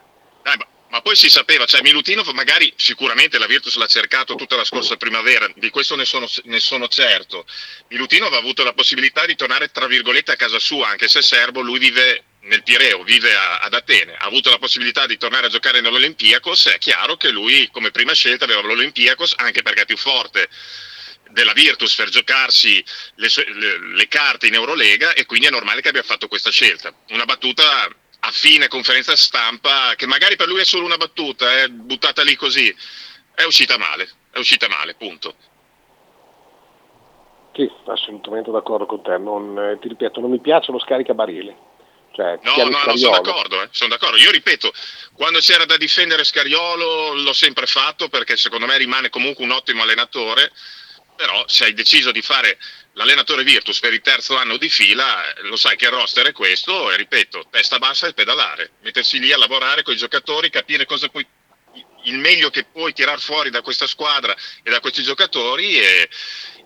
Eh, ma, ma, poi si sapeva, cioè Milutinov magari sicuramente la Virtus l'ha cercato tutta la scorsa primavera, di questo ne sono, ne sono certo. Milutinov ha avuto la possibilità di tornare tra virgolette a casa sua, anche se serbo, lui vive nel Pireo, vive a, ad Atene, ha avuto la possibilità di tornare a giocare nell'Olympiakos, è chiaro che lui come prima scelta aveva l'Olympiakos, anche perché è più forte della Virtus per giocarsi le, le, le, carte in Eurolega e quindi è normale che abbia fatto questa scelta. Una battuta a fine conferenza stampa che magari per lui è solo una battuta, eh, buttata lì così, è uscita male, è uscita male, punto.
Sì, assolutamente d'accordo con te, non, eh, ti ripeto, non mi piace lo scaricabarile. Cioè,
no, no, no, sono d'accordo, eh, sono d'accordo. Io ripeto, quando c'era da difendere Scariolo l'ho sempre fatto perché secondo me rimane comunque un ottimo allenatore però se hai deciso di fare l'allenatore Virtus per il terzo anno di fila, lo sai che il roster è questo e ripeto, testa bassa e pedalare, mettersi lì a lavorare con i giocatori, capire cosa puoi il meglio che puoi tirar fuori da questa squadra e da questi giocatori e,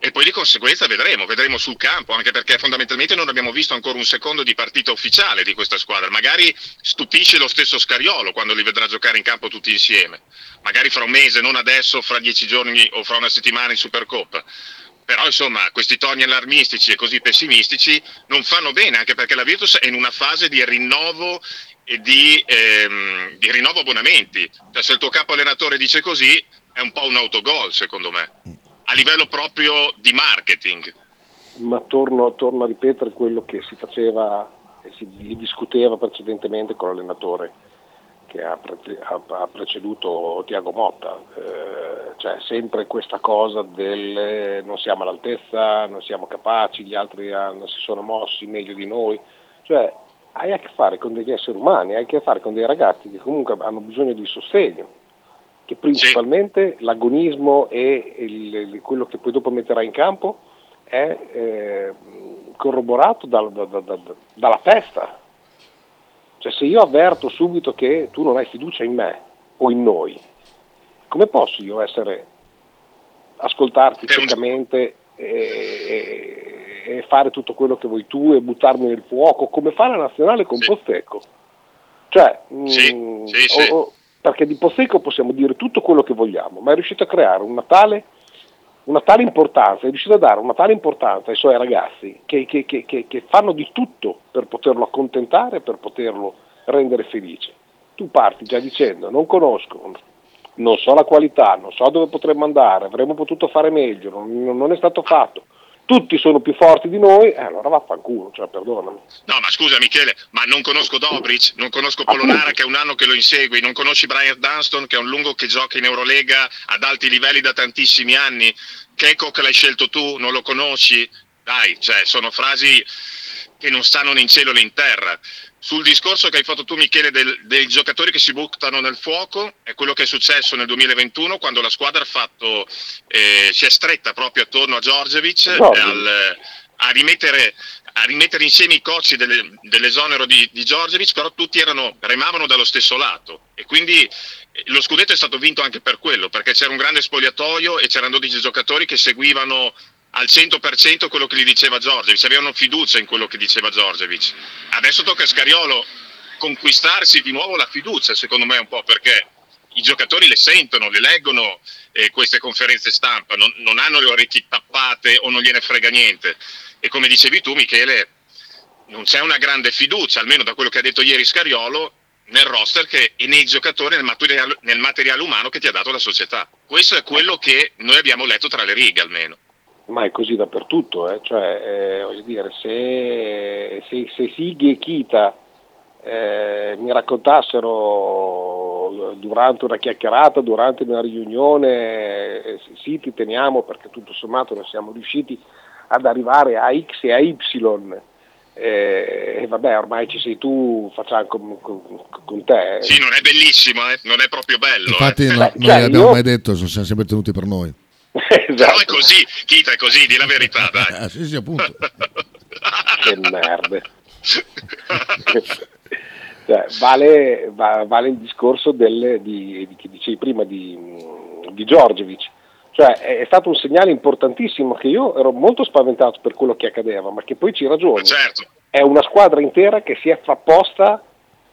e, poi di conseguenza vedremo, vedremo sul campo, anche perché fondamentalmente non abbiamo visto ancora un secondo di partita ufficiale di questa squadra, magari stupisce lo stesso Scariolo quando li vedrà giocare in campo tutti insieme, magari fra un mese, non adesso, fra dieci giorni o fra una settimana in Supercoppa. però insomma questi toni allarmistici e così pessimistici non fanno bene, anche perché la Virtus è in una fase di rinnovo di, ehm, di rinnovo abbonamenti. Cioè, se il tuo capo allenatore dice così è un po' un autogol secondo me, a livello proprio di marketing.
Ma torno, torno a ripetere quello che si faceva e si discuteva precedentemente con l'allenatore che ha, pre- ha preceduto Tiago Motta, eh, cioè sempre questa cosa del non siamo all'altezza, non siamo capaci, gli altri hanno, si sono mossi meglio di noi, cioè hai a che fare con degli esseri umani, hai a che fare con dei ragazzi che comunque hanno bisogno di sostegno, che principalmente sì. l'agonismo e il, quello che poi dopo metterai in campo è eh, corroborato dal, da, da, da, dalla testa, cioè se io avverto subito che tu non hai fiducia in me o in noi, come posso io essere, ascoltarti ciecamente e, e, fare tutto quello che vuoi tu e buttarmi nel fuoco, come fa la nazionale con sì. Postecco? Cioè,
sì,
mh,
sì,
o, o, perché di Postecco possiamo dire tutto quello che vogliamo, ma è riuscito a creare una tale una tale importanza, è riuscito a dare una tale importanza ai suoi ragazzi che, che, che, che, fanno di tutto per poterlo accontentare, per poterlo rendere felice. Tu parti già dicendo non conosco, non so la qualità, non so dove potremmo andare, avremmo potuto fare meglio, non, non è stato fatto tutti sono più forti di noi, eh, allora vaffanculo, cioè perdonami.
No, ma scusa Michele, ma non conosco Dobric, non conosco Polonara che è un anno che lo insegui, non conosci Brian Dunston che è un lungo che gioca in Eurolega ad alti livelli da tantissimi anni, Keco che l'hai scelto tu, non lo conosci? Dai, cioè, sono frasi che non stanno né in cielo né in terra. Sul discorso che hai fatto tu, Michele, del, dei giocatori che si buttano nel fuoco, è quello che è successo nel 2021 quando la squadra fatto, eh, si è stretta proprio attorno a Giorgevic al, a, rimettere, a, rimettere, insieme i cocci delle, dell'esonero di, di Giorgevic, però tutti erano, remavano dallo stesso lato e quindi eh, lo scudetto è stato vinto anche per quello, perché c'era un grande spogliatoio e c'erano 12 giocatori che seguivano al 100% quello che gli diceva Giorgevic, avevano fiducia in quello che diceva Giorgevic. Adesso tocca a Scariolo conquistarsi di nuovo la fiducia, secondo me un po' perché i giocatori le sentono, le leggono eh, queste conferenze stampa, non, non, hanno le orecchie tappate o non gliene frega niente. E come dicevi tu Michele, non c'è una grande fiducia, almeno da quello che ha detto ieri Scariolo, nel roster che, e nei giocatori, nel materiale, nel materiale umano che ti ha dato la società. Questo è quello che noi abbiamo letto tra le righe almeno
ma è così dappertutto, eh? cioè, eh, voglio dire, se, se, se Sighi e Kita eh, mi raccontassero durante una chiacchierata, durante una riunione, eh, sì ti teniamo perché tutto sommato non siamo riusciti ad arrivare a X e a Y, eh, e vabbè ormai ci sei tu, facciamo con, con, con te.
Sì, non è bellissimo, eh? non è proprio bello.
Infatti
eh.
no, Beh, noi cioè, abbiamo io... mai detto, sono sempre tenuti per noi.
esatto. Però è così, Kita è così, di la verità, dai.
ah, sì, sì, appunto.
che merda. cioè, vale, vale, il discorso del, di, di, che dicevi prima di, di Giorgevic. Cioè, è stato un segnale importantissimo che io ero molto spaventato per quello che accadeva, ma che poi ci ragioni.
Certo.
È una squadra intera che si è frapposta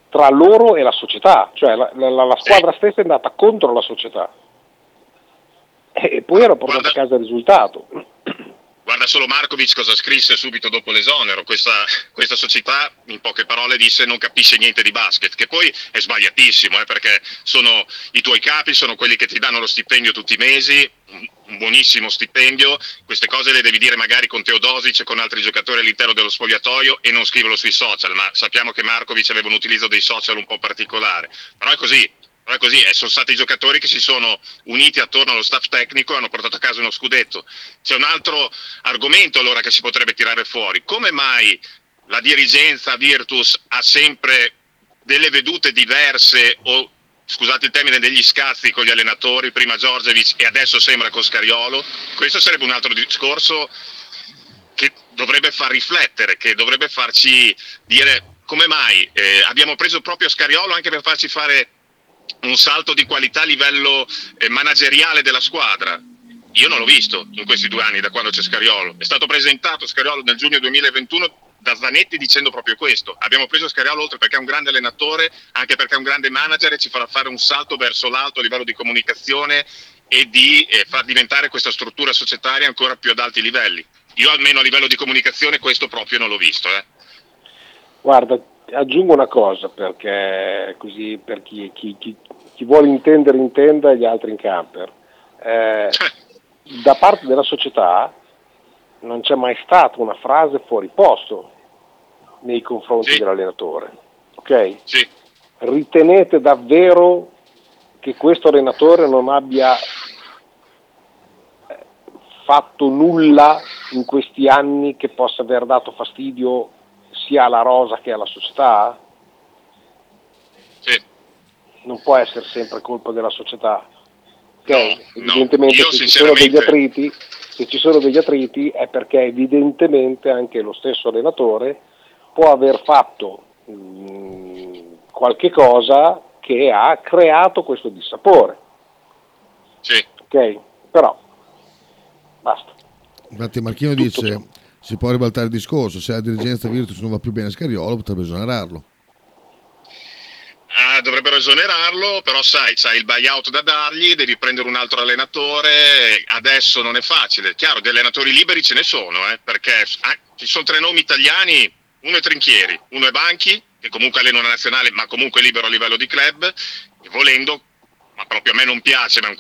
tra loro e la società, cioè la, la, la squadra sì. stessa è andata contro la società e poi hanno portato guarda, a casa il risultato.
Guarda solo Markovic cosa scrisse subito dopo l'esonero, questa, questa, società in poche parole disse non capisce niente di basket, che poi è sbagliatissimo eh, perché sono i tuoi capi, sono quelli che ti danno lo stipendio tutti i mesi, un buonissimo stipendio, queste cose le devi dire magari con Teodosic e con altri giocatori all'interno dello spogliatoio e non scriverlo sui social, ma sappiamo che Markovic aveva un utilizzo dei social un po' particolare, però è così, è così, eh, sono stati i giocatori che si sono uniti attorno allo staff tecnico e hanno portato a casa uno scudetto. C'è un altro argomento allora che si potrebbe tirare fuori. Come mai la dirigenza Virtus ha sempre delle vedute diverse o scusate il termine, degli scazzi con gli allenatori, prima Giorgevic e adesso sembra con Scariolo? Questo sarebbe un altro discorso che dovrebbe far riflettere, che dovrebbe farci dire come mai eh, abbiamo preso proprio Scariolo anche per farci fare un salto di qualità a livello eh, manageriale della squadra. Io non l'ho visto in questi due anni da quando c'è Scariolo. È stato presentato Scariolo nel giugno 2021 da Zanetti dicendo proprio questo. Abbiamo preso Scariolo oltre perché è un grande allenatore, anche perché è un grande manager e ci farà fare un salto verso l'alto a livello di comunicazione e di eh, far diventare questa struttura societaria ancora più ad alti livelli. Io almeno a livello di comunicazione questo proprio non l'ho visto. Eh.
Guarda, aggiungo una cosa perché così per chi, chi, chi, chi vuole intendere intenda e gli altri in camper. Eh, da parte della società non c'è mai stata una frase fuori posto nei confronti
Sì.
dell'allenatore. Ok?
Sì.
Ritenete davvero che questo allenatore non abbia eh, fatto nulla in questi anni che possa aver dato fastidio sia alla rosa che alla società?
Sì.
Non può essere sempre colpa della società. Ok?
No,
evidentemente
io
se ci sono degli
sinceramente-
attriti, se ci sono degli attriti è perché evidentemente anche lo stesso allenatore può aver fatto mh, qualche cosa che ha creato questo dissapore.
Sì.
Ok? Però basta.
Infatti Marchino dice si può ribaltare il discorso, se la dirigenza Virtus non va più bene a Scariolo potrebbe esonerarlo.
Ah, dovrebbero esonerarlo, però sai, c'hai il buyout da dargli, devi prendere un altro allenatore, adesso non è facile. Chiaro, di allenatori liberi ce ne sono, eh, perché ah, ci sono tre nomi italiani, uno è Trinchieri, uno è Banchi, che comunque allena una nazionale, ma comunque libero a livello di club, e volendo, ma proprio a me non piace, ma è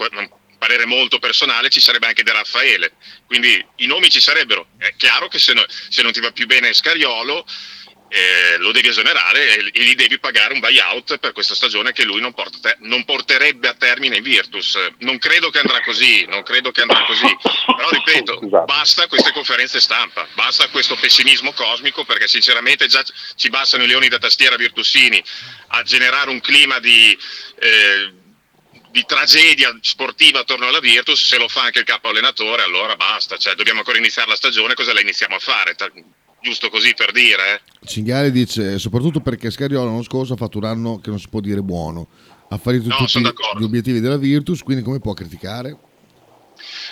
parere molto personale, ci sarebbe anche De Raffaele. Quindi i nomi ci sarebbero. È chiaro che se, no- se non ti va più bene Scariolo, eh, lo devi esonerare e, e gli devi pagare un buyout per questa stagione che lui non, porta te- non porterebbe a termine in Virtus. Non credo che andrà così, non credo che andrà così. Però ripeto, basta queste conferenze stampa, basta questo pessimismo cosmico perché sinceramente già ci bastano i leoni da tastiera virtusini a generare un clima di... eh, di tragedia sportiva attorno alla Virtus, se lo fa anche il capo allenatore, allora basta, cioè, dobbiamo ancora iniziare la stagione, cosa la iniziamo a fare? Giusto così per dire, eh?
Cinghiali dice soprattutto perché Scariolo l'anno scorso ha fatto un anno che non si può dire buono, ha fallito
No,
tutti gli obiettivi della Virtus, quindi come può criticare?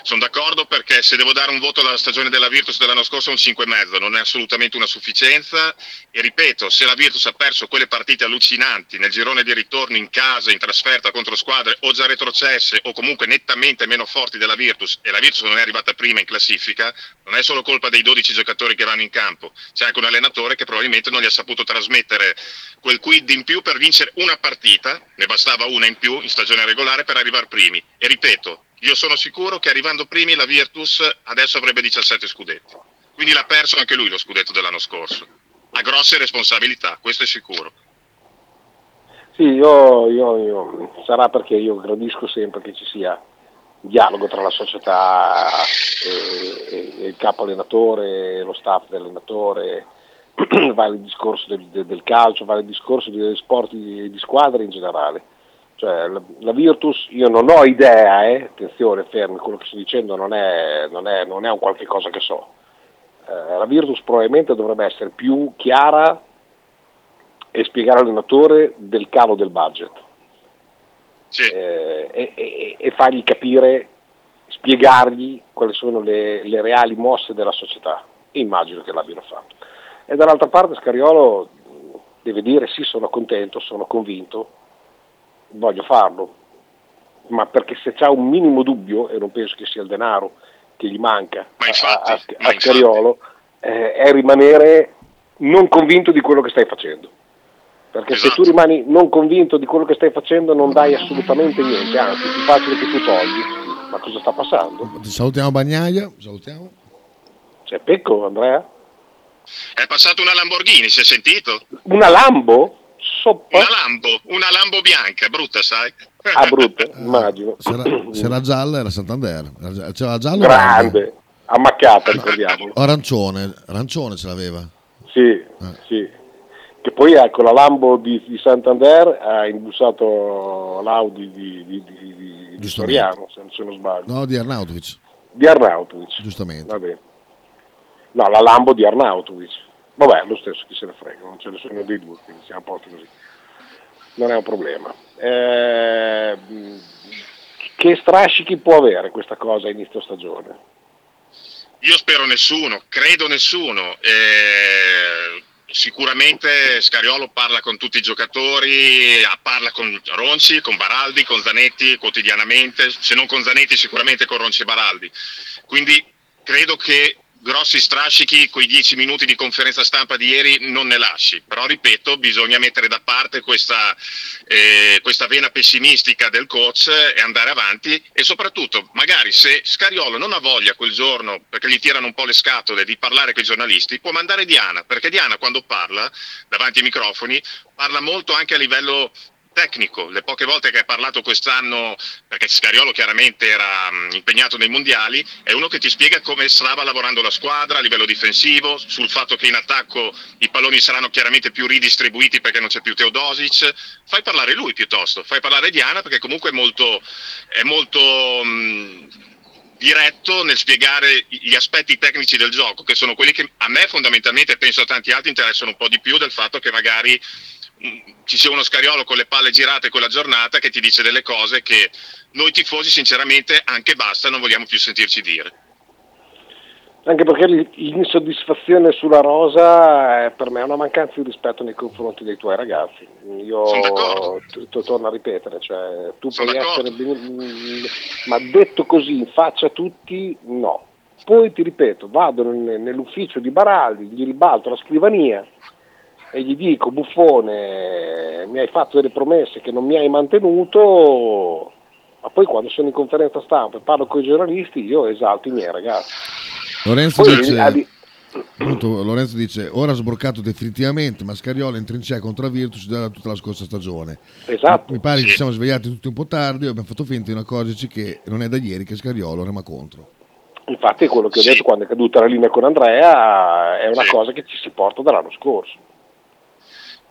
Sono d'accordo perché se devo dare un voto alla stagione della Virtus dell'anno scorso è un 5,5, non è assolutamente una sufficienza. E ripeto, se la Virtus ha perso quelle partite allucinanti nel girone di ritorno in casa, in trasferta contro squadre o già retrocesse o comunque nettamente meno forti della Virtus e la Virtus non è arrivata prima in classifica, non è solo colpa dei 12 giocatori che vanno in campo, c'è anche un allenatore che probabilmente non gli ha saputo trasmettere quel quid in più per vincere una partita, ne bastava una in più in stagione regolare per arrivare primi. E ripeto, io sono sicuro che arrivando primi la Virtus adesso avrebbe 17 scudetti. Quindi l'ha perso anche lui lo scudetto dell'anno scorso. Ha grosse responsabilità, questo è sicuro.
Sì, io, io- io- sarà perché io gradisco sempre che ci sia dialogo tra la società e, e- il capo allenatore, lo staff dell'allenatore, vale il discorso del, del- del calcio, vale il discorso degli sport di, di squadra in generale. Cioè, la, la Virtus, io non ho idea, eh, attenzione, fermi, quello che sto dicendo non è, non è- non è un qualche cosa che so. Eh, la Virtus probabilmente dovrebbe essere più chiara e spiegare all'allenatore del calo del budget Eh, e, e- e fargli capire, spiegargli quali sono le, le reali mosse della società. E immagino che l'abbiano fatto. E dall'altra parte Scariolo deve dire sì, sono contento, sono convinto, voglio farlo, ma perché se c'ha un minimo dubbio, e non penso che sia il denaro che gli manca a, a- a Scariolo, eh, è rimanere non convinto di quello che stai facendo. Perché se tu rimani non convinto di quello che stai facendo non dai assolutamente niente, anzi è più facile che tu togli. Ma cosa sta passando?
Salutiamo Bagnaia, salutiamo.
C'è Pecco, Andrea?
È passata una Lamborghini, si è sentito?
Una Lambo? Soppa?
Una Lambo, una Lambo bianca, brutta sai?
Ah, brutta, immagino.
Se era, se era gialla era Santander, Era- c'era giallo
Grande, ammaccata, ricordiamolo.
O arancione, arancione ce l'aveva.
Sì, sì. Che poi ecco, la Lambo di, di Santander ha imbussato l'Audi di, di, di, di- se, se non sbaglio.
No, di Arnautovic.
Di Arnautovic.
Giustamente.
Va bene. No, la Lambo di Arnautovic. Vabbè, lo stesso, chi se ne frega, non ce ne sono dei due, quindi siamo a posto così. Non è un problema. Eh, che strascichi può avere questa cosa a inizio stagione?
Io spero nessuno, credo nessuno. eh, sicuramente Scariolo parla con tutti i giocatori, parla con Ronci, con Baraldi, con Zanetti quotidianamente, se non con Zanetti sicuramente con Ronci e Baraldi. Quindi credo che grossi strascichi quei dieci minuti di conferenza stampa di ieri non ne lasci, però ripeto bisogna mettere da parte questa, eh, questa, vena pessimistica del coach e andare avanti. E soprattutto magari se Scariolo non ha voglia quel giorno perché gli tirano un po' le scatole di parlare con i giornalisti può mandare Diana. Perché Diana quando parla davanti ai microfoni parla molto anche a livello tecnico. Le poche volte che ha parlato quest'anno, perché Scariolo chiaramente era mh, impegnato nei mondiali, è uno che ti spiega come stava lavorando la squadra a livello difensivo, sul fatto che in attacco i palloni saranno chiaramente più ridistribuiti perché non c'è più Teodosic. Fai parlare lui piuttosto, fai parlare Diana perché comunque è molto, è molto mh, diretto nel spiegare gli aspetti tecnici del gioco, che sono quelli che a me fondamentalmente, penso a tanti altri, interessano un po' di più del fatto che magari ci sia uno scariolo con le palle girate quella giornata che ti dice delle cose che noi tifosi sinceramente anche basta non vogliamo più sentirci dire.
Anche perché l'insoddisfazione sulla rosa è per me una mancanza di rispetto nei confronti dei tuoi ragazzi. Io t- torno a ripetere, cioè, tu Sono puoi d'accordo. essere ma detto così in faccia a tutti, no. Poi ti ripeto, vado nell'ufficio di Baraldi, gli ribalto la scrivania, e gli dico Buffone mi hai fatto delle promesse che non mi hai mantenuto ma poi quando sono in conferenza stampa e parlo con i giornalisti io esalto i miei ragazzi
Lorenzo poi, dice, ali... appunto, Lorenzo dice ora ha sbroccato definitivamente Mascariola in trincea contro Virtus da tutta la scorsa stagione
esatto.
mi pare che ci siamo svegliati tutti un po' tardi e abbiamo fatto finta di accorgerci che non è da ieri che Scariolo rema contro
infatti quello che ho sì. detto quando è caduta la linea con Andrea è una sì. cosa che ci si porta dall'anno scorso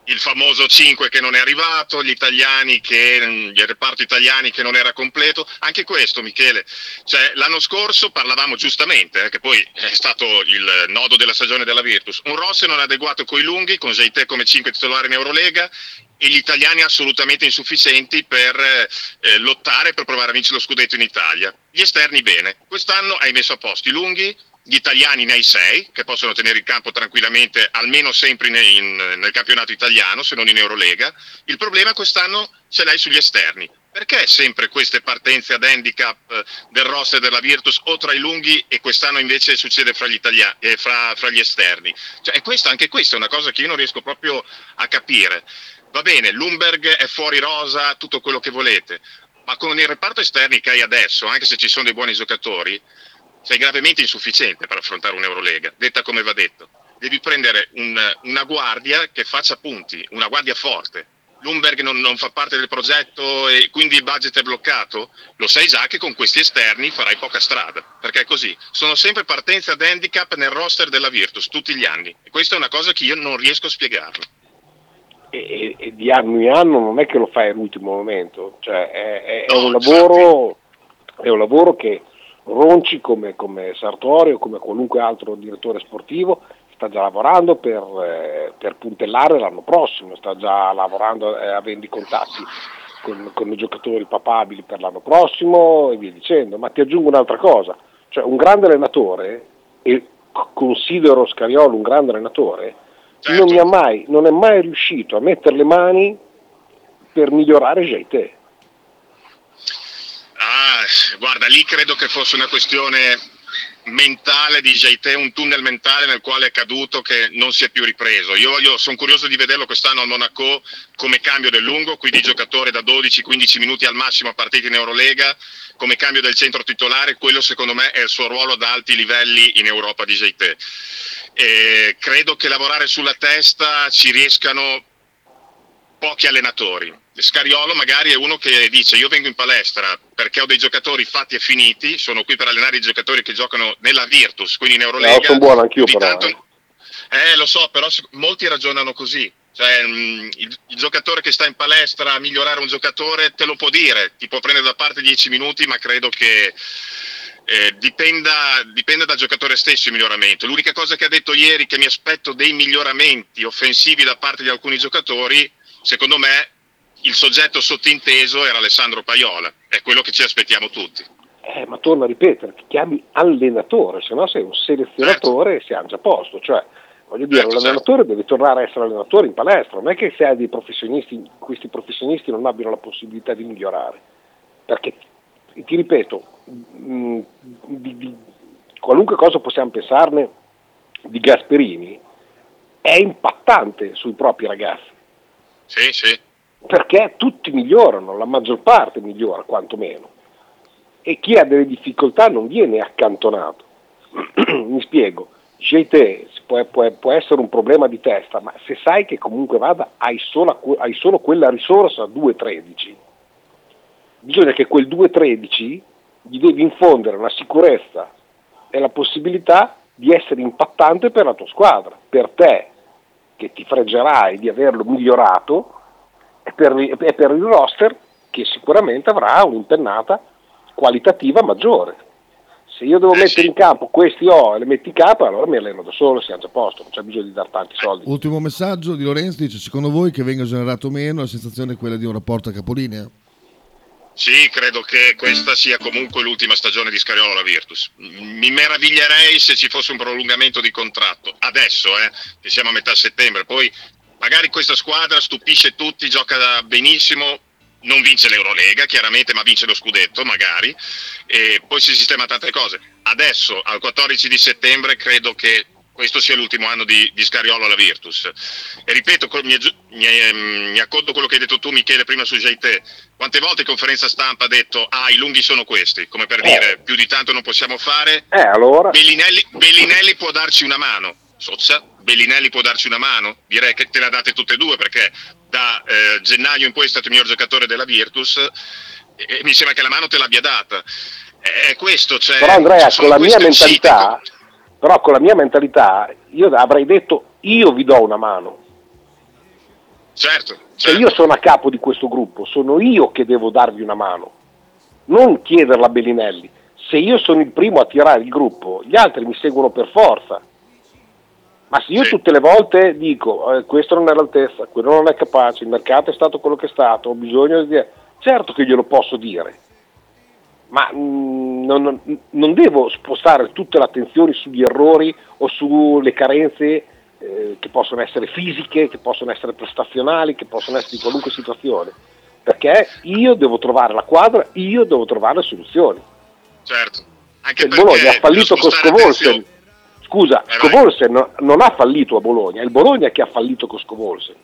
il famoso 5 che non è arrivato, gli italiani che, il reparto italiani che non era completo, anche questo Michele, cioè, l'anno scorso parlavamo giustamente, eh, che poi è stato il nodo della stagione della Virtus, un roster non adeguato coi lunghi, con Jaite come 5 titolari in Eurolega e gli italiani assolutamente insufficienti per eh, lottare per provare a vincere lo scudetto in Italia. Gli esterni bene, quest'anno hai messo a posto i lunghi, gli italiani ne hai sei che possono tenere il campo tranquillamente, almeno sempre in, in, nel campionato italiano, se non in Eurolega. Il problema quest'anno ce l'hai sugli esterni. Perché sempre queste partenze ad handicap eh, del roster della Virtus o tra i lunghi e quest'anno invece succede fra gli, italiani, eh, fra, fra gli esterni? Cioè, questo, anche questa è una cosa che io non riesco proprio a capire. Va bene, Lumberg è fuori rosa, tutto quello che volete, ma con il reparto esterni che hai adesso, anche se ci sono dei buoni giocatori, sei gravemente insufficiente per affrontare un'Eurolega, detta come va detto. Devi prendere un, una guardia che faccia punti, una guardia forte. Lumberg non, non, fa parte del progetto e quindi il budget è bloccato? Lo sai già che con questi esterni farai poca strada, perché è così. Sono sempre partenze ad handicap nel roster della Virtus, tutti gli anni. E questa è una cosa che io non riesco a spiegarlo.
E, e, di anno in anno non è che lo fai all'ultimo momento, cioè è, è, no, è, un, lavoro, è un lavoro che Ronci come, come Sartori o come qualunque altro direttore sportivo sta già lavorando per, eh, per puntellare l'anno prossimo, sta già lavorando eh, avendo i contatti con, con, i giocatori papabili per l'anno prossimo e via dicendo. Ma ti aggiungo un'altra cosa, cioè un grande allenatore, e considero Scariolo un grande allenatore, certo. non, mai, non, è mai riuscito a mettere le mani per migliorare Jaite.
Guarda, lì credo che fosse una questione mentale di Jaite, un tunnel mentale nel quale è caduto che non si è più ripreso. Io, io sono curioso di vederlo quest'anno al Monaco come cambio del lungo, quindi giocatore da 12-15 minuti al massimo a partita in Eurolega, come cambio del centro titolare, quello secondo me è il suo ruolo ad alti livelli in Europa di. E credo che lavorare sulla testa ci riescano pochi allenatori. Scariolo magari è uno che dice io vengo in palestra perché ho dei giocatori fatti e finiti, sono qui per allenare i giocatori che giocano nella Virtus, quindi in Eurolega. No,
sono buono anch'io però. Tanto...
Eh. eh. lo so, però molti ragionano così. Cioè, mh, mm, il, il, giocatore che sta in palestra a migliorare un giocatore te lo può dire, ti può prendere da parte 10 minuti, ma credo che eh, dipenda, dipenda, dal giocatore stesso il miglioramento. L'unica cosa che ha detto ieri che mi aspetto dei miglioramenti offensivi da parte di alcuni giocatori secondo me il soggetto sottinteso era Alessandro Paiola, è quello che ci aspettiamo tutti.
Eh, ma torno a ripetere, ti chiami allenatore, se no sei un selezionatore certo. e siamo già a posto, cioè Voglio dire,
Certo,
l'allenatore deve tornare a essere allenatore in palestra, non è che se hai dei professionisti, questi professionisti non abbiano la possibilità di migliorare. Perché, ti ripeto, mh, di- di- qualunque cosa possiamo pensarne di Gasperini, è impattante sui propri ragazzi.
Sì, sì.
Perché tutti migliorano, la maggior parte migliora quantomeno. E chi ha delle difficoltà non viene accantonato. Mi spiego, JT può, può- può essere un problema di testa, ma se sai che comunque vada hai solo, hai solo quella risorsa 2.13, bisogna che quel 2.13 gli devi infondere una sicurezza e la possibilità di essere impattante per la tua squadra, per te che ti freggerai di averlo migliorato e per, e per il roster che sicuramente avrà un'impennata qualitativa maggiore. Se io devo mettere in campo questi O e le metti in campo, allora mi alleno da solo e siamo già a posto, non c'è bisogno di dar tanti soldi.
Ultimo messaggio di Lorenzo dice: Secondo voi che venga esonerato o meno, la sensazione è quella di un rapporto a capolinea?
Sì, credo che questa sia comunque l'ultima stagione di Scariolo alla Virtus. Mi meraviglierei se ci fosse un prolungamento di contratto. Adesso, eh, che siamo a metà settembre, poi magari questa squadra stupisce tutti, gioca benissimo, non vince l'Eurolega chiaramente, ma vince lo scudetto magari, e poi si sistema tante cose. Adesso, al 14 di settembre, credo che questo sia l'ultimo anno di, di Scariolo alla Virtus. E ripeto, mi, mi, ehm, mi accodo quello che hai detto tu, Michele, prima su JT. Quante volte in conferenza stampa ha detto, ah, i lunghi sono questi, come per dire, più di tanto non possiamo fare.
Eh, allora?
Bellinelli, Bellinelli può darci una mano. Sozza, Bellinelli può darci una mano? Direi che te la date tutte e due perché da eh, gennaio in poi è stato il miglior giocatore della Virtus e, e mi sembra che la mano te l'abbia data. È questo, cioè,
Però Andrea, con la mia
queste uscite,
mentalità, però con la mia mentalità, io avrei detto io vi do una mano.
Certo,
Se io sono a capo di questo gruppo, sono io che devo darvi una mano, non chiederla a Bellinelli. Se io sono il primo a tirare il gruppo, gli altri mi seguono per forza. Ma se io tutte le volte dico eh, questo non è all'altezza, quello non è capace, il mercato è stato quello che è stato, ho bisogno di... Certo che glielo posso dire, ma mm, non, non- devo spostare tutte le attenzioni sugli errori o sulle carenze eh, che possono essere fisiche, che possono essere prestazionali, che possono essere di qualunque situazione. Perché io devo trovare la quadra, io devo trovare le soluzioni.
certo. Anche
Il
perché
Bologna ha fallito con Scovolsen. Scusa,
Eh, vai.
Scovolsen no- non ha fallito a Bologna, è il Bologna che ha fallito con Scovolsen.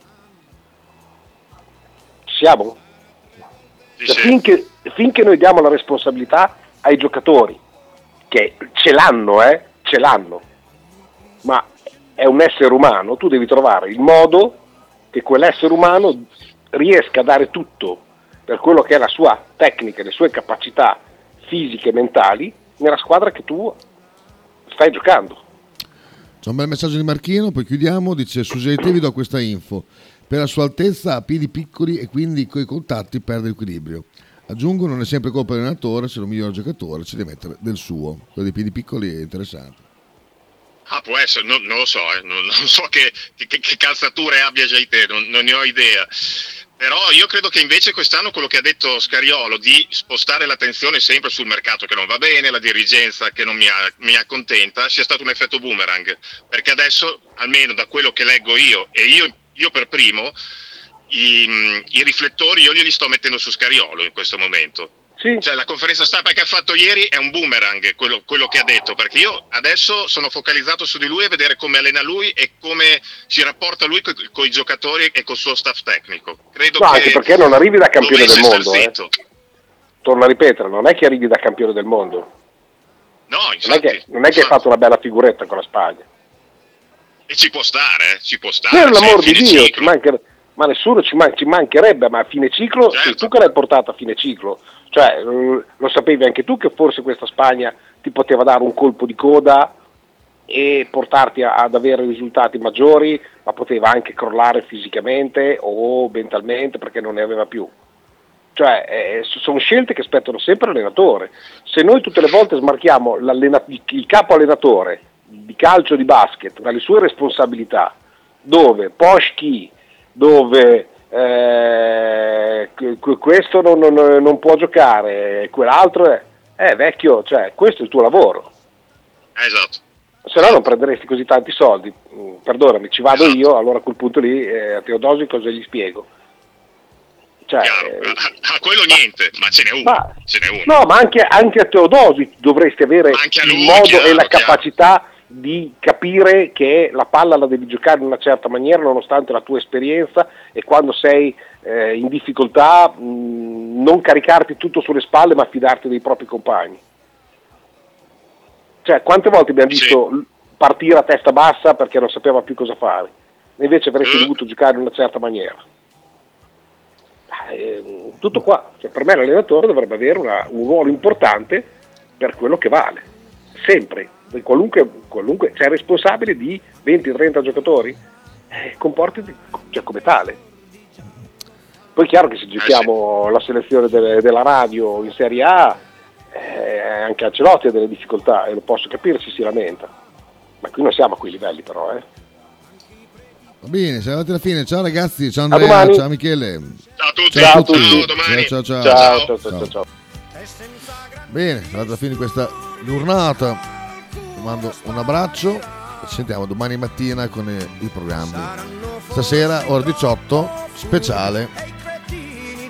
Siamo? Cioè, finché, finché noi diamo la responsabilità ai giocatori, che ce l'hanno, eh, ce l'hanno, ma è un essere umano, tu devi trovare il modo che quell'essere umano riesca a dare tutto per quello che è la sua tecnica, le sue capacità fisiche e mentali nella squadra che tu stai giocando.
C'è un bel messaggio di Marchino, poi chiudiamo. Dice: Su JT vi do questa info. Per la sua altezza ha piedi piccoli e quindi coi contatti perde equilibrio. Aggiungo, non è sempre colpa dell'allenatore, se un miglior giocatore ci deve mettere del suo. Quello dei piedi piccoli è interessante.
Ah, può essere, non, non lo so, eh, non, non so che, che- che calzature abbia già te, non, non ne ho idea. Però io credo che invece quest'anno quello che ha detto Scariolo di spostare l'attenzione sempre sul mercato che non va bene, la dirigenza che non mi, ha- mi accontenta, sia stato un effetto boomerang. Perché adesso, almeno da quello che leggo io, e io, io per primo, i, i riflettori io glieli sto mettendo su Scariolo in questo momento. Cioè, la conferenza stampa che ha fatto ieri è un boomerang, quello, quello che ha detto, perché io adesso sono focalizzato su di lui a vedere come allena lui e come si rapporta lui con i giocatori e col suo staff tecnico. Credo
No,
che
anche perché non arrivi da campione del mondo. eh. Torno a ripetere, non è che arrivi da campione del mondo.
No,
Non è che, non è che hai fatto una bella figuretta con la Spagna.
E ci può stare, eh, ci può stare.
Per l'amor di Dio, mancher- ma nessuno ci, man- ci mancherebbe, ma a fine ciclo, sei tu che l'hai portato a fine ciclo. Cioè, eh, lo sapevi anche tu che forse questa Spagna ti poteva dare un colpo di coda e portarti ad avere risultati maggiori, ma poteva anche crollare fisicamente o mentalmente perché non ne aveva più. Cioè, eh, sono scelte che aspettano sempre l'allenatore. Se noi tutte le volte smarchiamo il capo allenatore di calcio di basket dalle sue responsabilità, dove Poschi, dove eh, que- que- questo non, non- non può giocare, quell'altro è, eh, vecchio, cioè, questo è il tuo lavoro.
Esatto.
se no non prenderesti così tanti soldi. Mm, Perdonami, ci vado io, allora a quel punto lì eh, a Teodosi cosa gli spiego? Cioè, eh,
A quello niente, ma ce n'è uno.
Ma-
ce n'è uno.
no, ma anche, anche a Teodosi dovresti avere
a
il
lui,
modo
chiaro,
e la
chiaro.
Di capire che la palla la devi giocare in una certa maniera nonostante la tua esperienza e quando sei eh, in difficoltà mh, non caricarti tutto sulle spalle ma fidarti dei propri compagni. Cioè, quante volte abbiamo visto l- partire a testa bassa perché non sapeva più cosa fare, invece avresti
Mm.
dovuto giocare in una certa maniera. Eh, tutto qua, Cioè, per me l'allenatore dovrebbe avere una- un ruolo importante per quello che vale, sempre, qualunque, qualunque cioè è responsabile di 20-30 giocatori, eh, comportati cioè, come tale. Poi è chiaro che se giochiamo la selezione delle- della radio in Serie A, eh, anche Ancelotti ha delle difficoltà e lo posso capire se si lamenta, ma qui non siamo a quei livelli però. Eh.
Va bene, siamo arrivati alla fine. Ciao ragazzi, ciao Andrea, ciao Michele.
Ciao a tutti,
Ciao a
Ciao
tutti.
tutti.
domani.
Ciao, ciao, ciao.
Ciao, ciao, ciao, ciao, ciao.
Bene, siamo arrivati alla fine di questa giornata mando un abbraccio ci sentiamo domani mattina con i, programmi. Stasera ore 18 speciale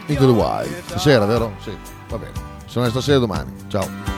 Into the Wild. Stasera vero? sì va bene. Se non è stasera domani. Ciao.